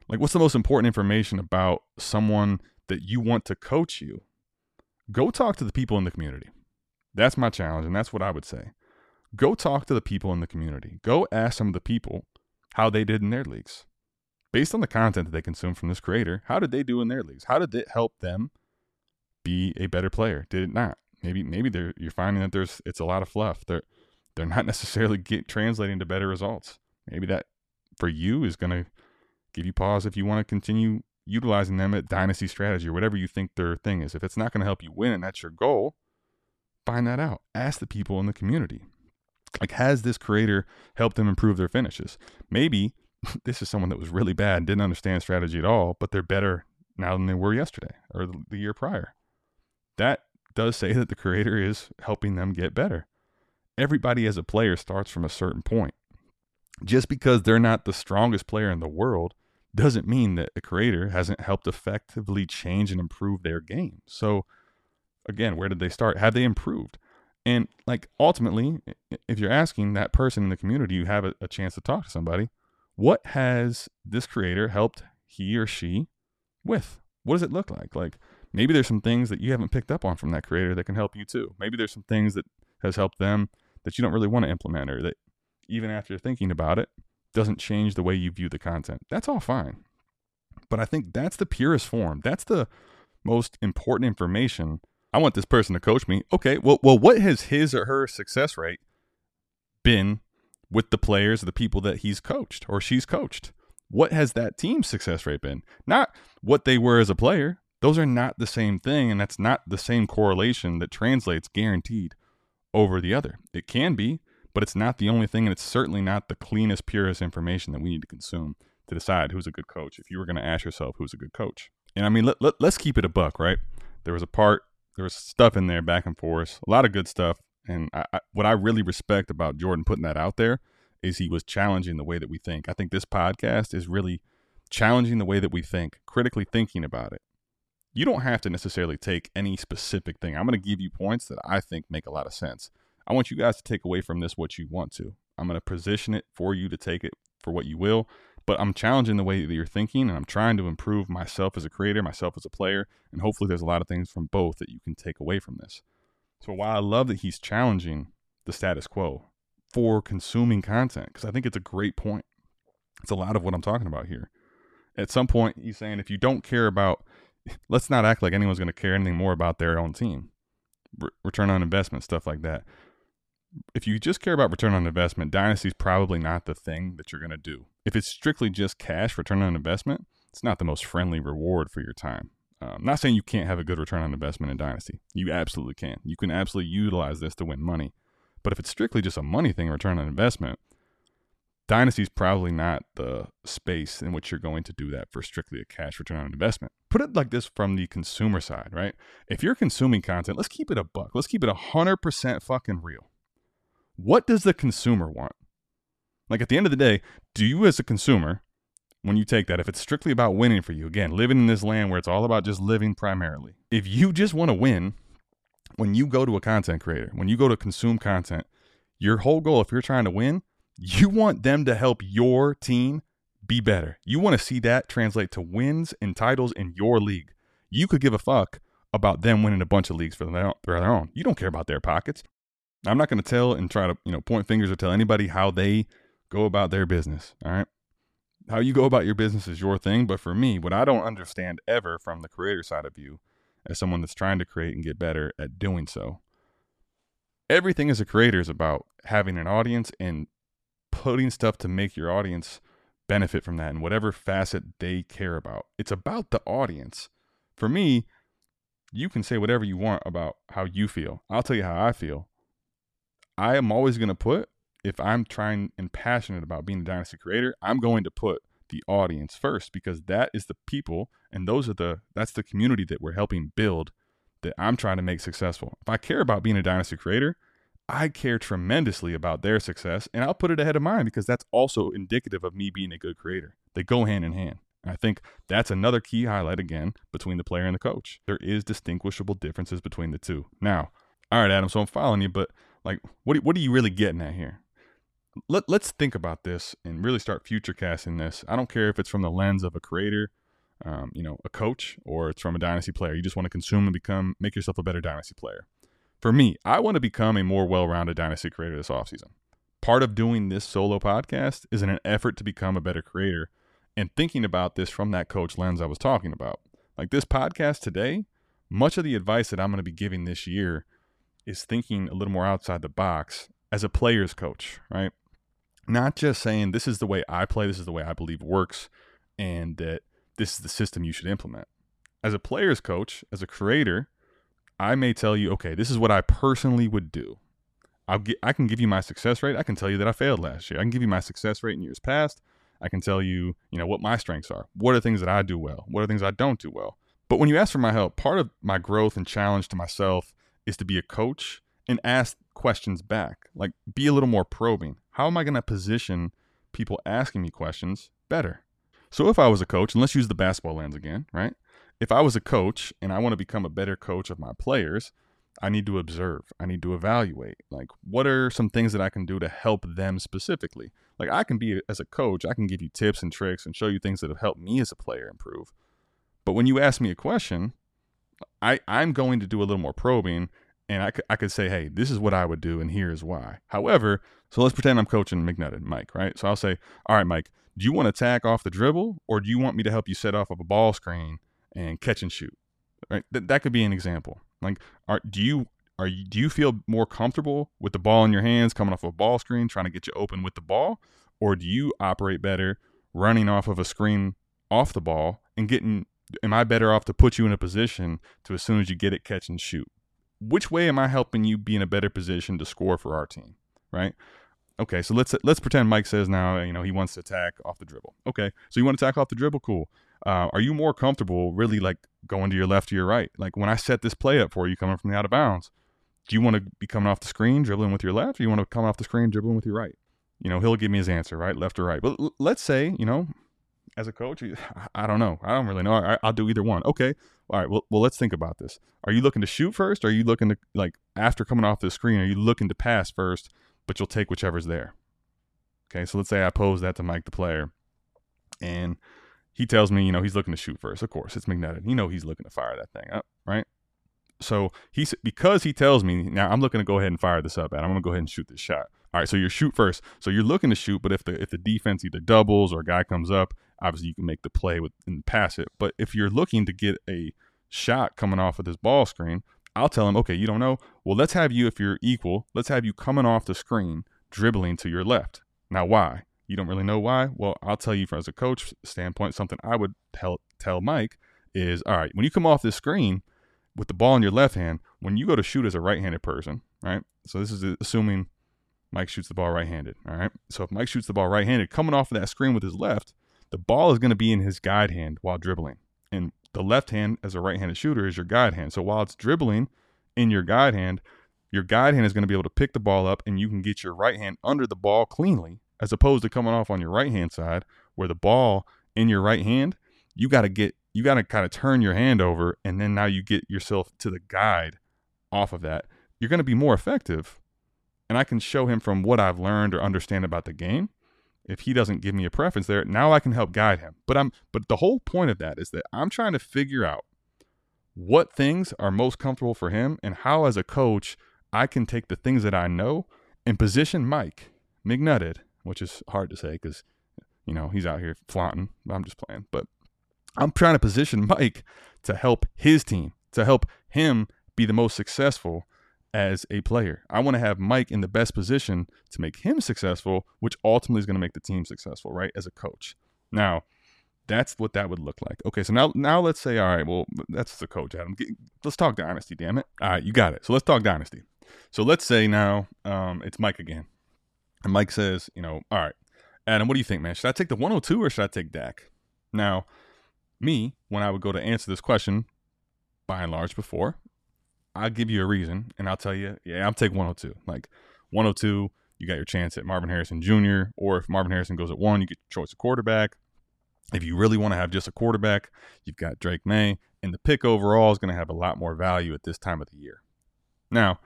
Like, what's the most important information about someone that you want to coach you? Go talk to the people in the community. That's my challenge, and that's what I would say. Go talk to the people in the community. Go ask some of the people how they did in their leagues. Based on the content that they consume from this creator, how did they do in their leagues? How did it help them be a better player? Did it not? Maybe maybe you're finding that there's it's a lot of fluff. They're they're not necessarily get, translating to better results. Maybe that for you is going to give you pause if you want to continue utilizing them at dynasty strategy or whatever you think their thing is. If it's not going to help you win and that's your goal, find that out. Ask the people in the community. Like, has this creator helped them improve their finishes? Maybe this is someone that was really bad, didn't understand strategy at all, but they're better now than they were yesterday or the year prior. That does say that the creator is helping them get better. Everybody as a player starts from a certain point. Just because they're not the strongest player in the world doesn't mean that a creator hasn't helped effectively change and improve their game. So, again, where did they start? Have they improved? And like ultimately, if you're asking that person in the community, you have a, a chance to talk to somebody. What has this creator helped he or she with? What does it look like? Like maybe there's some things that you haven't picked up on from that creator that can help you too. Maybe there's some things that has helped them that you don't really want to implement or that even after thinking about it doesn't change the way you view the content. That's all fine. But I think that's the purest form. That's the most important information. I want this person to coach me. Okay, well, well, what has his or her success rate been with the players, the people that he's coached or she's coached? What has that team's success rate been? Not what they were as a player. Those are not the same thing, and that's not the same correlation that translates guaranteed over the other. It can be, but it's not the only thing, and it's certainly not the cleanest, purest information that we need to consume to decide who's a good coach. If you were going to ask yourself who's a good coach, and I mean, let, let, let's keep it a buck, right? There was a part, there was stuff in there back and forth, a lot of good stuff. And I, I, what I really respect about Jordan putting that out there is he was challenging the way that we think. I think this podcast is really challenging the way that we think, critically thinking about it. You don't have to necessarily take any specific thing. I'm going to give you points that I think make a lot of sense. I want you guys to take away from this what you want to. I'm going to position it for you to take it for what you will but I'm challenging the way that you're thinking and I'm trying to improve myself as a creator, myself as a player, and hopefully there's a lot of things from both that you can take away from this. So while I love that he's challenging the status quo for consuming content, because I think it's a great point. It's a lot of what I'm talking about here. At some point, he's saying if you don't care about, let's not act like anyone's going to care anything more about their own team, return on investment, stuff like that if you just care about return on investment, Dynasty is probably not the thing that you're going to do. If it's strictly just cash return on investment, it's not the most friendly reward for your time. I'm um, not saying you can't have a good return on investment in Dynasty. You absolutely can. You can absolutely utilize this to win money. But if it's strictly just a money thing, return on investment, Dynasty is probably not the space in which you're going to do that for strictly a cash return on investment. Put it like this from the consumer side, right? If you're consuming content, let's keep it a buck. Let's keep it 100% fucking real what does the consumer want? Like at the end of the day, do you as a consumer, when you take that, if it's strictly about winning for you, again, living in this land where it's all about just living primarily, if you just want to win, when you go to a content creator, when you go to consume content, your whole goal, if you're trying to win, you want them to help your team be better. You want to see that translate to wins and titles in your league. You could give a fuck about them winning a bunch of leagues for their own. You don't care about their pockets. I'm not going to tell and try to, you know, point fingers or tell anybody how they go about their business. All right. How you go about your business is your thing. But for me, what I don't understand ever from the creator side of you, as someone that's trying to create and get better at doing so, everything as a creator is about having an audience and putting stuff to make your audience benefit from that in whatever facet they care about. It's about the audience. For me, you can say whatever you want about how you feel. I'll tell you how I feel. I am always going to put, if I'm trying and passionate about being a dynasty creator, I'm going to put the audience first because that is the people and those are the that's the community that we're helping build that I'm trying to make successful. If I care about being a dynasty creator, I care tremendously about their success and I'll put it ahead of mine because that's also indicative of me being a good creator. They go hand in hand. I think that's another key highlight again between the player and the coach. There is distinguishable differences between the two. Now, all right, Adam, so I'm following you, but like, what what are you really getting at here? Let Let's think about this and really start future casting this. I don't care if it's from the lens of a creator, um, you know, a coach, or it's from a dynasty player. You just want to consume and become, make yourself a better dynasty player. For me, I want to become a more well-rounded dynasty creator this offseason. Part of doing this solo podcast is in an effort to become a better creator and thinking about this from that coach lens I was talking about. Like this podcast today, much of the advice that I'm going to be giving this year is thinking a little more outside the box as a player's coach, right? Not just saying this is the way I play, this is the way I believe works, and that this is the system you should implement. As a player's coach, as a creator, I may tell you, okay, this is what I personally would do. I'll get, I can give you my success rate. I can tell you that I failed last year. I can give you my success rate in years past. I can tell you, you know, what my strengths are. What are things that I do well? What are things I don't do well? But when you ask for my help, part of my growth and challenge to myself is to be a coach and ask questions back. Like be a little more probing. How am I going to position people asking me questions better? So if I was a coach, and let's use the basketball lens again, right? If I was a coach and I want to become a better coach of my players, I need to observe. I need to evaluate. Like, what are some things that I can do to help them specifically? Like, I can be, as a coach, I can give you tips and tricks and show you things that have helped me as a player improve. But when you ask me a question, I, I'm going to do a little more probing and I I could say, hey, this is what I would do, and here's why. However, so let's pretend I'm coaching McNutted, Mike, right? So I'll say, all right, Mike, do you want to attack off the dribble, or do you want me to help you set off of a ball screen and catch and shoot? Right? Th- that could be an example. Like, are do you are you, do you feel more comfortable with the ball in your hands coming off of a ball screen, trying to get you open with the ball, or do you operate better running off of a screen off the ball and getting? Am I better off to put you in a position to as soon as you get it, catch and shoot? which way am I helping you be in a better position to score for our team, right? Okay, so let's let's pretend Mike says now you know he wants to attack off the dribble. Okay, so you want to attack off the dribble? Cool. Uh, are you more comfortable really like going to your left or your right? Like when I set this play up for you coming from the out of bounds, do you want to be coming off the screen dribbling with your left, or you want to come off the screen dribbling with your right? You know, he'll give me his answer, right, left or right. But l- let's say you know as a coach? I don't know. I don't really know. I, will do either one. Okay. All right. Well, well, let's think about this. Are you looking to shoot first? Are you looking to like after coming off the screen? Are you looking to pass first? But you'll take whichever's there. Okay. So let's say I pose that to Mike, the player, and he tells me, you know, he's looking to shoot first. Of course, it's McNutted. You know, he's looking to fire that thing up, right? So he's because he tells me now I'm looking to go ahead and fire this up, and I'm gonna go ahead and shoot this shot. All right, so you shoot first. So you're looking to shoot, but if the if the defense either doubles or a guy comes up, obviously you can make the play with and pass it. But if you're looking to get a shot coming off of this ball screen, I'll tell him, okay, you don't know. Well, let's have you if you're equal. Let's have you coming off the screen, dribbling to your left. Now, why? You don't really know why? Well, I'll tell you from as a coach standpoint, something I would tell tell Mike is, all right, when you come off this screen with the ball in your left hand, when you go to shoot as a right-handed person, right? So this is uh, assuming Mike shoots the ball right-handed, all right? So if Mike shoots the ball right-handed, coming off of that screen with his left, the ball is going to be in his guide hand while dribbling. And the left hand, as a right handed shooter, is your guide hand. So while it's dribbling in your guide hand, your guide hand is going to be able to pick the ball up and you can get your right hand under the ball cleanly, as opposed to coming off on your right hand side where the ball in your right hand, you got to get, you got to kind of turn your hand over and then now you get yourself to the guide off of that. You're going to be more effective. And I can show him from what I've learned or understand about the game if he doesn't give me a preference there, now I can help guide him. But I'm but the whole point of that is that I'm trying to figure out what things are most comfortable for him and how as a coach I can take the things that I know and position Mike McNutted, which is hard to say cuz you know, he's out here flaunting. I'm just playing, but I'm trying to position Mike to help his team, to help him be the most successful as a player. I want to have Mike in the best position to make him successful, which ultimately is going to make the team successful, right? As a coach. Now, that's what that would look like. Okay, so now now let's say, all right, well, that's the coach, Adam. Let's talk dynasty, damn it. All right, you got it. So let's talk dynasty. So let's say now um, it's Mike again. And Mike says, you know, all right, Adam, what do you think, man? Should I take the 102 or should I take Dak? Now, me, when I would go to answer this question, by and large before, I'll give you a reason and I'll tell you, yeah, I'm taking 102. Like 102, you got your chance at Marvin Harrison Jr., or if Marvin Harrison goes at one, you get your choice of quarterback. If you really want to have just a quarterback, you've got Drake Maye, and the pick overall is going to have a lot more value at this time of the year. Now,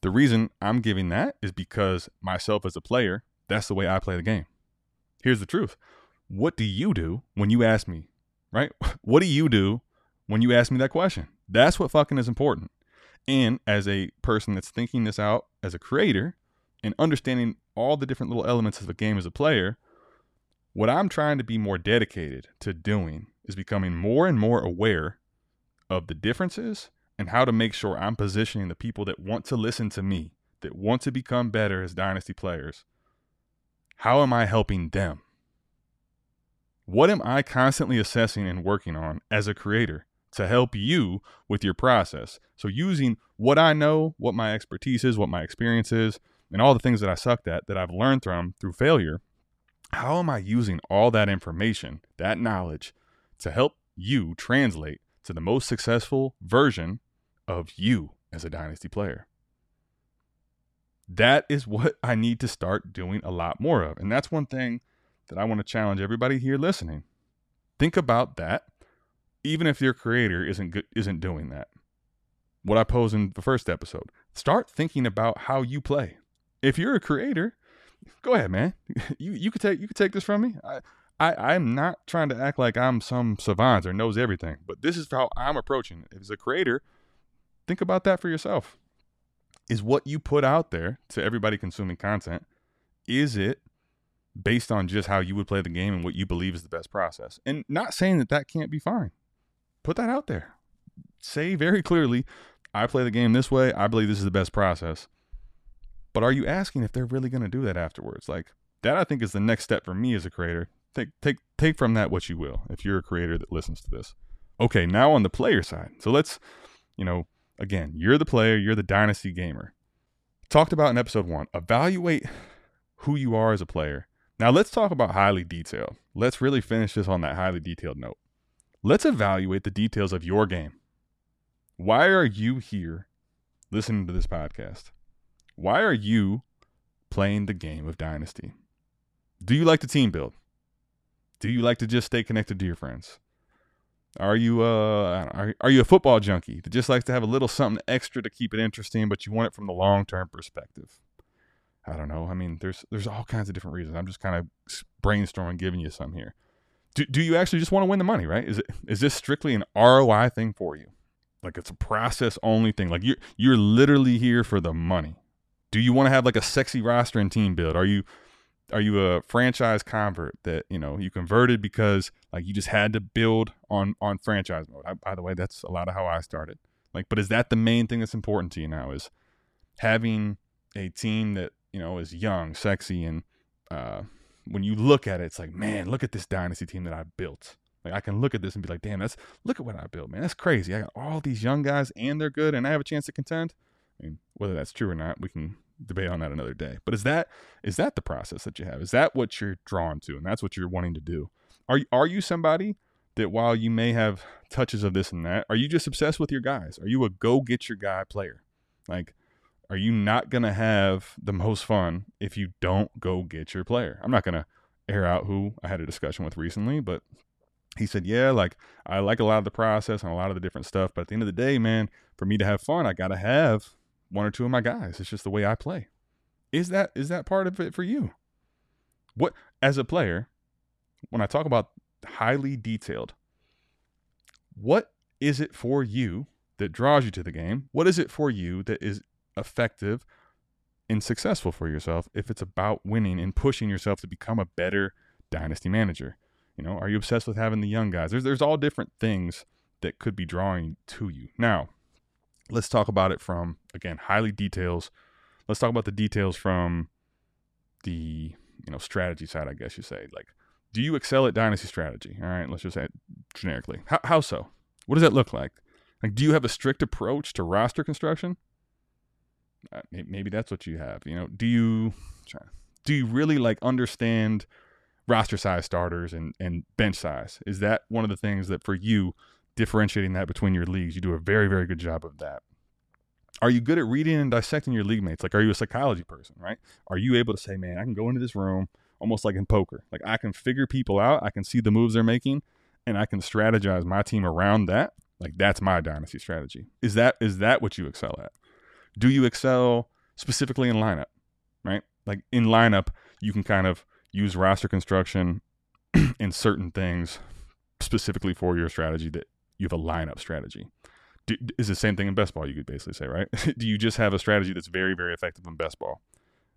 the reason I'm giving that is because myself as a player, that's the way I play the game. Here's the truth. What do you do when you ask me, right? What do you do when you ask me that question? That's what fucking is important. And as a person that's thinking this out as a creator and understanding all the different little elements of the game as a player, what I'm trying to be more dedicated to doing is becoming more and more aware of the differences and how to make sure I'm positioning the people that want to listen to me, that want to become better as dynasty players. How am I helping them? What am I constantly assessing and working on as a creator? To help you with your process. So, using what I know, what my expertise is, what my experience is, and all the things that I sucked at that I've learned from through failure, how am I using all that information, that knowledge, to help you translate to the most successful version of you as a dynasty player? That is what I need to start doing a lot more of. And that's one thing that I want to challenge everybody here listening. Think about that even if your creator isn't good, isn't doing that. What I posed in the first episode. Start thinking about how you play. If you're a creator, go ahead, man. You you could take you could take this from me. I I, I'm not trying to act like I'm some savant or knows everything, but this is how I'm approaching it. As a creator, think about that for yourself. Is what you put out there to everybody consuming content, is it based on just how you would play the game and what you believe is the best process? And not saying that that can't be fine. Put that out there. Say very clearly, I play the game this way. I believe this is the best process. But are you asking if they're really going to do that afterwards? Like that, I think is the next step for me as a creator. Take take take from that what you will. If you're a creator that listens to this, okay. Now on the player side, so let's, you know, again, you're the player, you're the dynasty gamer. Talked about in episode one. Evaluate who you are as a player. Now let's talk about highly detailed. Let's really finish this on that highly detailed note. Let's evaluate the details of your game. Why are you here listening to this podcast? Why are you playing the game of Dynasty? Do you like to team build? Do you like to just stay connected to your friends? Are you uh are, are you a football junkie that just likes to have a little something extra to keep it interesting, but you want it from the long term perspective? I don't know. I mean, there's there's all kinds of different reasons. I'm just kind of brainstorming, giving you some here. Do, do you actually just want to win the money? Right? Is it is this strictly an ROI thing for you? Like it's a process only thing. Like you're you're literally here for the money. Do you want to have like a sexy roster and team build? Are you are you a franchise convert that you know you converted because like you just had to build on on franchise mode? I, by the way, that's a lot of how I started. Like, but is that the main thing that's important to you now? Is having a team that you know is young, sexy, and uh, when you look at it, it's like, man, look at this dynasty team that I built. Like I can look at this and be like, damn, that's look at what I built, man. That's crazy. I got all these young guys and they're good and I have a chance to contend. I mean, whether that's true or not, we can debate on that another day. But is that is that the process that you have? Is that what you're drawn to and that's what you're wanting to do? Are you are you somebody that while you may have touches of this and that, are you just obsessed with your guys? Are you a go get your guy player? Like are you not going to have the most fun if you don't go get your player? I'm not going to air out who I had a discussion with recently, but he said, Yeah, like I like a lot of the process and a lot of the different stuff. But at the end of the day, man, for me to have fun, I got to have one or two of my guys. It's just the way I play. Is that is that part of it for you? What as a player, when I talk about highly detailed, what is it for you that draws you to the game? What is it for you that is effective and successful for yourself if it's about winning and pushing yourself to become a better dynasty manager? You know, are you obsessed with having the young guys? There's there's all different things that could be drawing to you. Now, let's talk about it from again highly details. Let's talk about the details from the you know strategy side, I guess you say. Like, do you excel at dynasty strategy? All right, let's just say it generically. How, how so? What does that look like? Like, do you have a strict approach to roster construction? Uh, maybe that's what you have. You know, do you do you really like understand roster size starters and and bench size? Is that one of the things that for you differentiating that between your leagues, you do a very very good job of that. Are you good at reading and dissecting your league mates? Like, are you a psychology person? Right? Are you able to say, man, I can go into this room almost like in poker. Like I can figure people out, I can see the moves they're making, and I can strategize my team around that. Like that's my dynasty strategy. Is that is that what you excel at? Do you excel specifically in lineup? Right? Like in lineup, you can kind of use roster construction in certain things specifically for your strategy that you have a lineup strategy. Do, is the same thing in best ball, you could basically say, right? Do you just have a strategy that's very, very effective in best ball?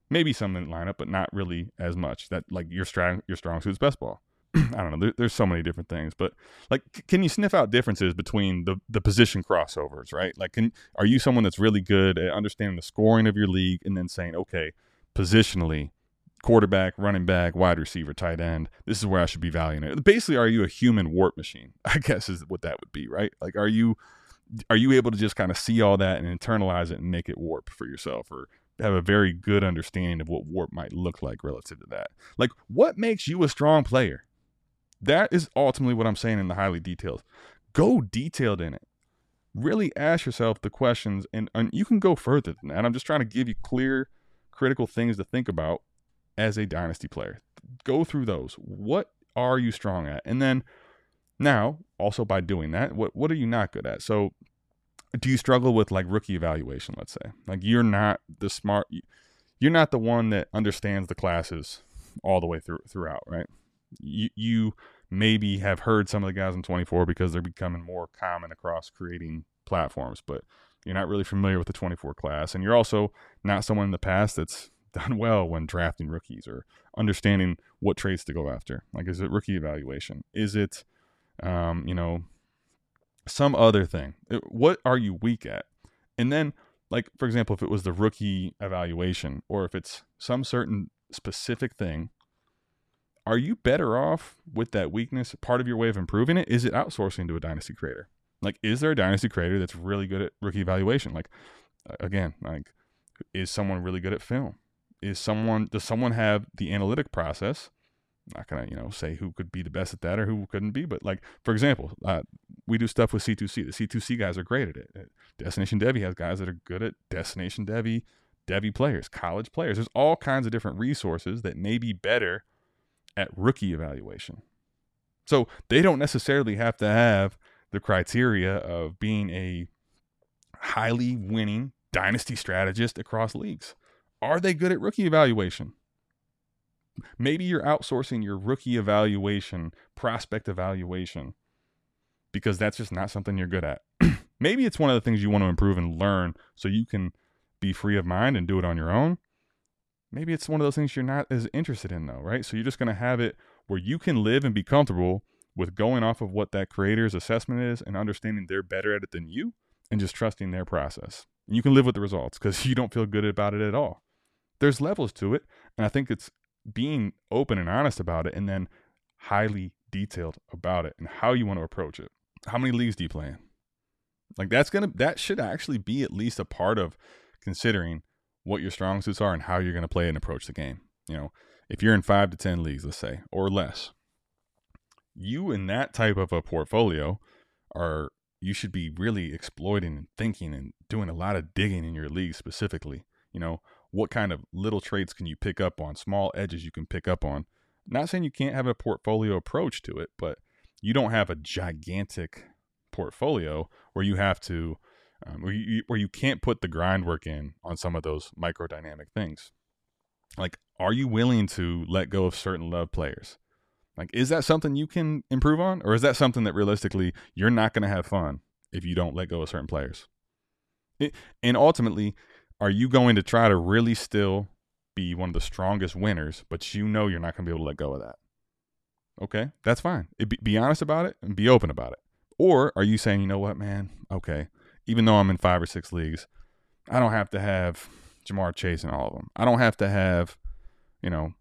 Maybe some in lineup, but not really as much. That like your strong your strong suit is best ball. I don't know. There, there's so many different things, but like, can you sniff out differences between the the position crossovers, right? Like, can are you someone that's really good at understanding the scoring of your league and then saying, okay, positionally, quarterback, running back, wide receiver, tight end. This is where I should be valuing it. Basically, are you a human warp machine? I guess is what that would be, right? Like, are you are you able to just kind of see all that and internalize it and make it warp for yourself, or have a very good understanding of what warp might look like relative to that? Like, what makes you a strong player? That is ultimately what I'm saying in the highly detailed. Go detailed in it. Really ask yourself the questions, and, and you can go further than that. I'm just trying to give you clear, critical things to think about as a dynasty player. Go through those. What are you strong at? And then now, also by doing that, what what are you not good at? So do you struggle with like rookie evaluation, let's say? Like you're not the smart you're not the one that understands the classes all the way through throughout, right? You, you maybe have heard some of the guys in 24 because they're becoming more common across creating platforms, but you're not really familiar with the 24 class. And you're also not someone in the past that's done well when drafting rookies or understanding what traits to go after. Like, is it rookie evaluation? Is it, um, you know, some other thing? What are you weak at? And then, like, for example, if it was the rookie evaluation or if it's some certain specific thing, are you better off with that weakness? Part of your way of improving it is it outsourcing to a dynasty creator? Like, is there a dynasty creator that's really good at rookie evaluation? Like, again, like, is someone really good at film? Is someone does someone have the analytic process? I'm not gonna you know say who could be the best at that or who couldn't be, but like for example, uh, we do stuff with C2C. The C2C guys are great at it. Destination Devy has guys that are good at Destination Devy, Devy players, college players. There's all kinds of different resources that may be better at rookie evaluation. So they don't necessarily have to have the criteria of being a highly winning dynasty strategist across leagues. Are they good at rookie evaluation? Maybe you're outsourcing your rookie evaluation, prospect evaluation, because that's just not something you're good at. Maybe it's one of the things you want to improve and learn so you can be free of mind and do it on your own. Maybe it's one of those things you're not as interested in, though, right? So you're just going to have it where you can live and be comfortable with going off of what that creator's assessment is and understanding they're better at it than you and just trusting their process. And you can live with the results because you don't feel good about it at all. There's levels to it. And I think it's being open and honest about it and then highly detailed about it and how you want to approach it. How many leagues do you play in? Like that's to, that should actually be at least a part of considering what your strong suits are and how you're going to play and approach the game. You know, if you're in five to 10 leagues, let's say, or less, you in that type of a portfolio are, you should be really exploiting and thinking and doing a lot of digging in your league specifically. You know, what kind of little traits can you pick up on, small edges you can pick up on. Not saying you can't have a portfolio approach to it, but you don't have a gigantic portfolio where you have to um, where you where you can't put the grind work in on some of those microdynamic things. Like, are you willing to let go of certain love players? Like, is that something you can improve on, or is that something that realistically you're not going to have fun if you don't let go of certain players? It, and ultimately, are you going to try to really still be one of the strongest winners, but you know you're not going to be able to let go of that? Okay, that's fine. Be, be honest about it and be open about it. Or are you saying, you know what, man? Okay, even though I'm in five or six leagues, I don't have to have Ja'Marr Chase in all of them. I don't have to have, you know,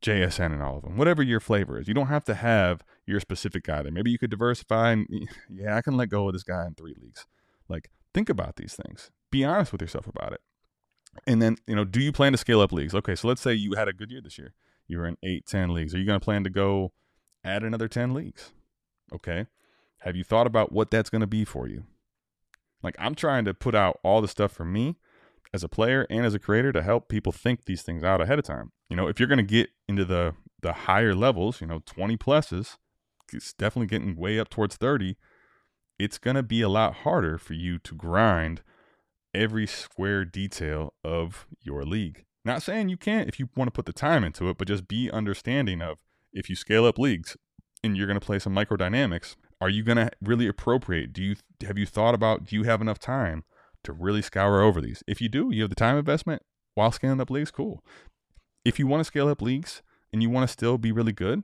JSN in all of them. Whatever your flavor is, you don't have to have your specific guy there. Maybe you could diversify and yeah, I can let go of this guy in three leagues. Like, think about these things. Be honest with yourself about it. And then, you know, do you plan to scale up leagues? Okay, so let's say you had a good year this year. You were in eight, ten leagues. Are you going to plan to go add another 10 leagues? Okay. Have you thought about what that's going to be for you? Like I'm trying to put out all the stuff for me as a player and as a creator to help people think these things out ahead of time. You know, if you're going to get into the the higher levels, you know, 20 pluses, it's definitely getting way up towards 30. It's going to be a lot harder for you to grind every square detail of your league. Not saying you can't if you want to put the time into it, but just be understanding of if you scale up leagues and you're going to play some microdynamics, are you going to really appropriate? Do you have you thought about do you have enough time to really scour over these? If you do, you have the time investment while scaling up leagues, cool. If you want to scale up leagues and you want to still be really good,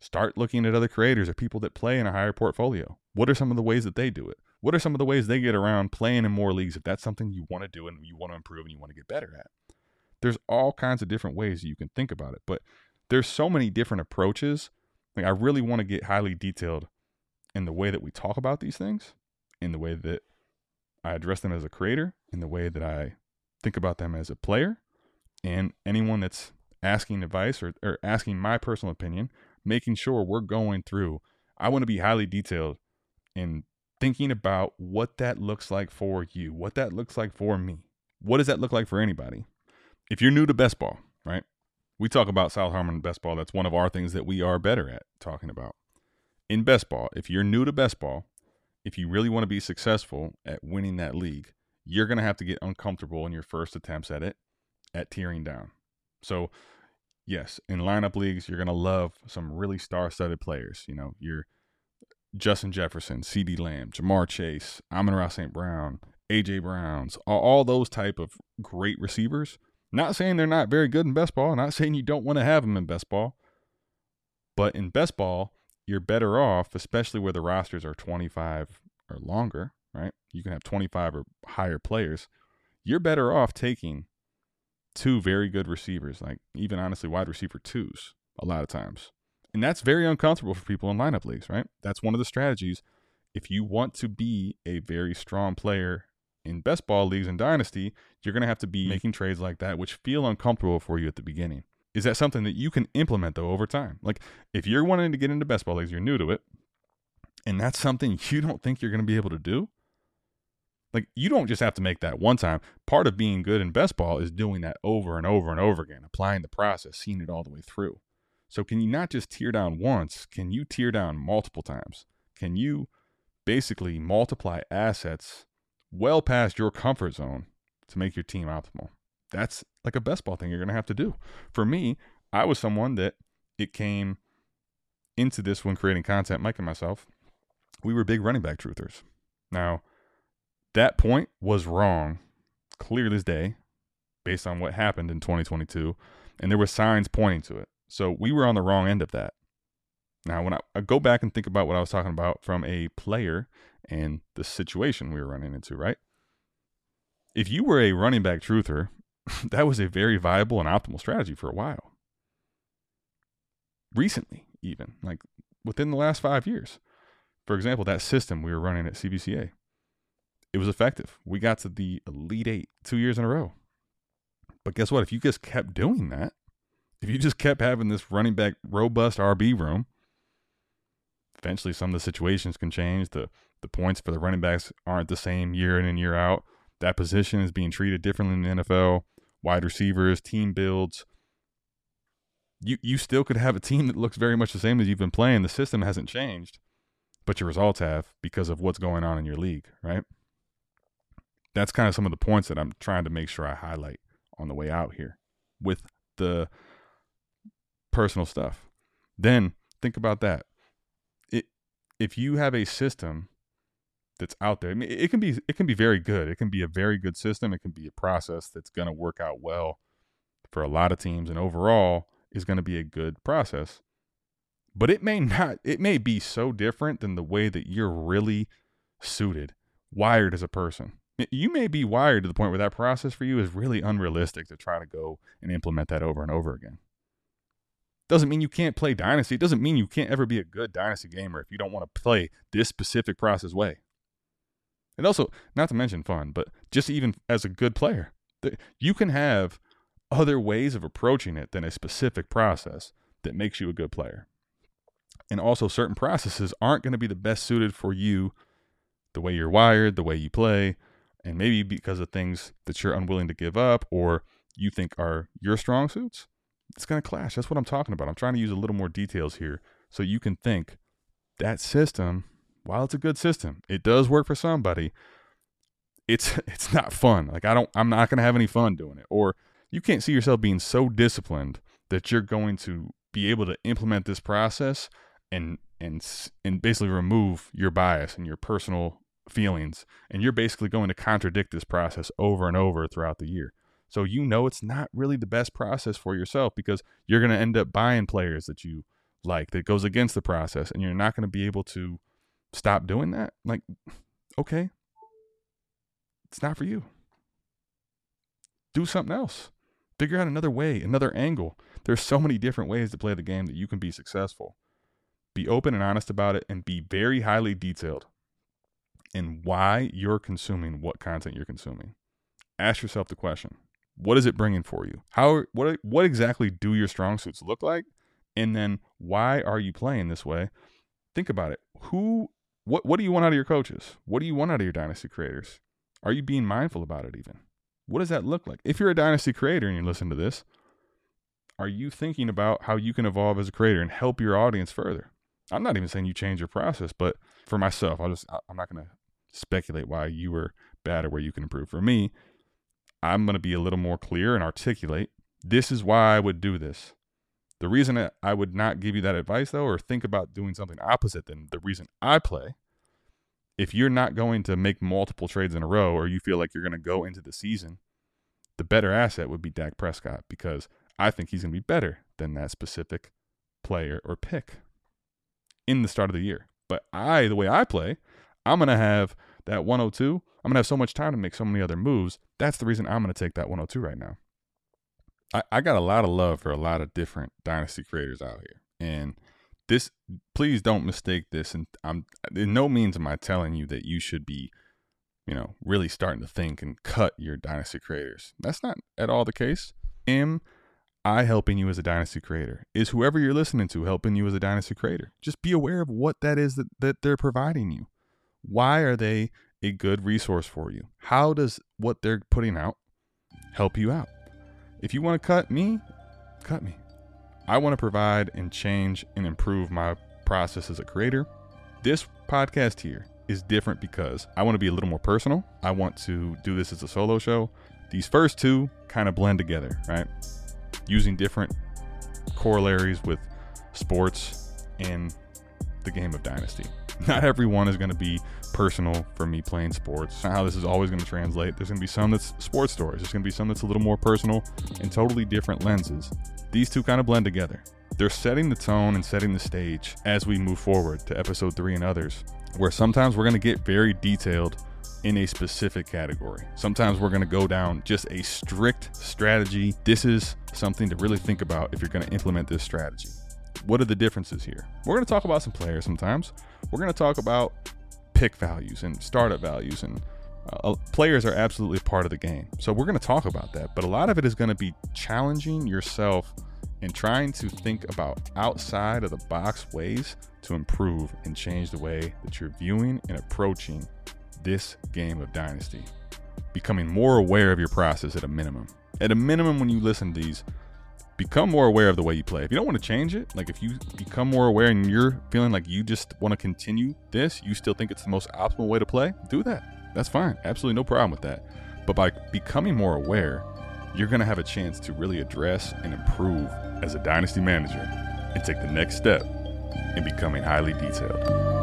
start looking at other creators or people that play in a higher portfolio. What are some of the ways that they do it? What are some of the ways they get around playing in more leagues if that's something you want to do and you want to improve and you want to get better at? There's all kinds of different ways you can think about it, but there's so many different approaches. Like I really want to get highly detailed in the way that we talk about these things, in the way that I address them as a creator, in the way that I think about them as a player, and anyone that's asking advice or, or asking my personal opinion, making sure we're going through. I want to be highly detailed in thinking about what that looks like for you, what that looks like for me. What does that look like for anybody? If you're new to best ball, right? We talk about South Harmon best ball. That's one of our things that we are better at talking about in best ball, if you're new to best ball, if you really want to be successful at winning that league, you're going to have to get uncomfortable in your first attempts at it at tearing down. So yes, in lineup leagues, you're going to love some really star studded players. You know, you're Justin Jefferson, CeeDee Lamb, Ja'Marr Chase, Amon-Ra St. Brown, AJ Browns, all, all, those type of great receivers. Not saying they're not very good in best ball, not saying you don't want to have them in best ball, but in best ball, you're better off, especially where the rosters are 25 or longer, right? You can have 25 or higher players. You're better off taking two very good receivers, like even honestly wide receiver twos a lot of times. And that's very uncomfortable for people in lineup leagues, right? That's one of the strategies. If you want to be a very strong player in best ball leagues and dynasty, you're going to have to be making trades like that, which feel uncomfortable for you at the beginning. Is that something that you can implement though over time? Like if you're wanting to get into best ball leagues, you're new to it, and that's something you don't think you're going to be able to do, like you don't just have to make that one time. Part of being good in best ball is doing that over and over and over again, applying the process, seeing it all the way through. So can you not just tear down once? Can you tear down multiple times? Can you basically multiply assets well past your comfort zone to make your team optimal? That's like a best ball thing you're going to have to do. For me, I was someone that it came into this when creating content, Mike and myself, we were big running back truthers. Now, that point was wrong, clear as day, based on what happened in 2022, and there were signs pointing to it. So we were on the wrong end of that. Now, when I, I go back and think about what I was talking about from a player and the situation we were running into, right? If you were a running back truther, that was a very viable and optimal strategy for a while. Recently, even like within the last five years. For example, that system we were running at CBCA, it was effective. We got to the Elite Eight two years in a row. But guess what? If you just kept doing that, if you just kept having this running back robust RB room, eventually some of the situations can change. The the points for the running backs aren't the same year in and year out. That position is being treated differently in the NFL. Wide receivers, team builds. You you still could have a team that looks very much the same as you've been playing. The system hasn't changed, but your results have because of what's going on in your league, right? that's kind of some of the points that I'm trying to make sure I highlight on the way out here with the personal stuff. Then think about that. It if you have a system that's out there, I mean, it can be it can be very good. It can be a very good system. It can be a process that's going to work out well for a lot of teams, and overall is going to be a good process. But it may not. It may be so different than the way that you're really suited, wired as a person you may be wired to the point where that process for you is really unrealistic to try to go and implement that over and over again. Doesn't mean you can't play Dynasty. It doesn't mean you can't ever be a good Dynasty gamer if you don't want to play this specific process way. And also, not to mention fun, but just even as a good player, you can have other ways of approaching it than a specific process that makes you a good player. And also, certain processes aren't going to be the best suited for you, the way you're wired, the way you play, and maybe because of things that you're unwilling to give up or you think are your strong suits, it's going to clash. That's what I'm talking about. I'm trying to use a little more details here so you can think that system, while it's a good system, it does work for somebody. It's it's not fun. Like I don't I'm not going to have any fun doing it. Or you can't see yourself being so disciplined that you're going to be able to implement this process and and and basically remove your bias and your personal feelings and you're basically going to contradict this process over and over throughout the year so you know it's not really the best process for yourself because you're going to end up buying players that you like that goes against the process and you're not going to be able to stop doing that like okay it's not for you do something else figure out another way another angle there's so many different ways to play the game that you can be successful be open and honest about it and be very highly detailed in why you're consuming what content you're consuming. Ask yourself the question: What is it bringing for you? How what what exactly do your strong suits look like? And then why are you playing this way? Think about it. Who what what do you want out of your coaches? What do you want out of your dynasty creators? Are you being mindful about it even? What does that look like? If you're a dynasty creator and you listen to this, are you thinking about how you can evolve as a creator and help your audience further? I'm not even saying you change your process, but for myself, I'll just I'm not going to speculate why you were bad or where you can improve. For me, I'm going to be a little more clear and articulate. This is why I would do this. The reason I would not give you that advice though, or think about doing something opposite than the reason I play, if you're not going to make multiple trades in a row or you feel like you're going to go into the season, the better asset would be Dak Prescott because I think he's going to be better than that specific player or pick in the start of the year. But I, the way I play, I'm going to have that 102. I'm going to have so much time to make so many other moves. That's the reason I'm going to take that 102 right now. I, I got a lot of love for a lot of different dynasty creators out here. And this, please don't mistake this. And I'm, in no means am I telling you that you should be, you know, really starting to think and cut your dynasty creators. That's not at all the case. Am I helping you as a dynasty creator? Is whoever you're listening to helping you as a dynasty creator? Just be aware of what that is that, that they're providing you. Why are they a good resource for you? How does what they're putting out help you out? If you want to cut me, cut me. I want to provide and change and improve my process as a creator. This podcast here is different because I want to be a little more personal. I want to do this as a solo show. These first two kind of blend together, right? Using different corollaries with sports and the game of Dynasty. Not everyone is going to be personal for me playing sports. How this is always going to translate. There's going to be some that's sports stories. There's going to be some that's a little more personal and totally different lenses. These two kind of blend together. They're setting the tone and setting the stage as we move forward to episode three and others, where sometimes we're going to get very detailed in a specific category. Sometimes we're going to go down just a strict strategy. This is something to really think about if you're going to implement this strategy. What are the differences here? We're going to talk about some players sometimes. We're going to talk about pick values and startup values and uh, players are absolutely part of the game. So we're going to talk about that, but a lot of it is going to be challenging yourself and trying to think about outside of the box ways to improve and change the way that you're viewing and approaching this game of Dynasty. Becoming more aware of your process at a minimum. At a minimum, when you listen to these, become more aware of the way you play. If you don't want to change it, like if you become more aware and you're feeling like you just want to continue this, you still think it's the most optimal way to play, do that. That's fine. Absolutely no problem with that. But by becoming more aware, you're going to have a chance to really address and improve as a dynasty manager and take the next step in becoming highly detailed.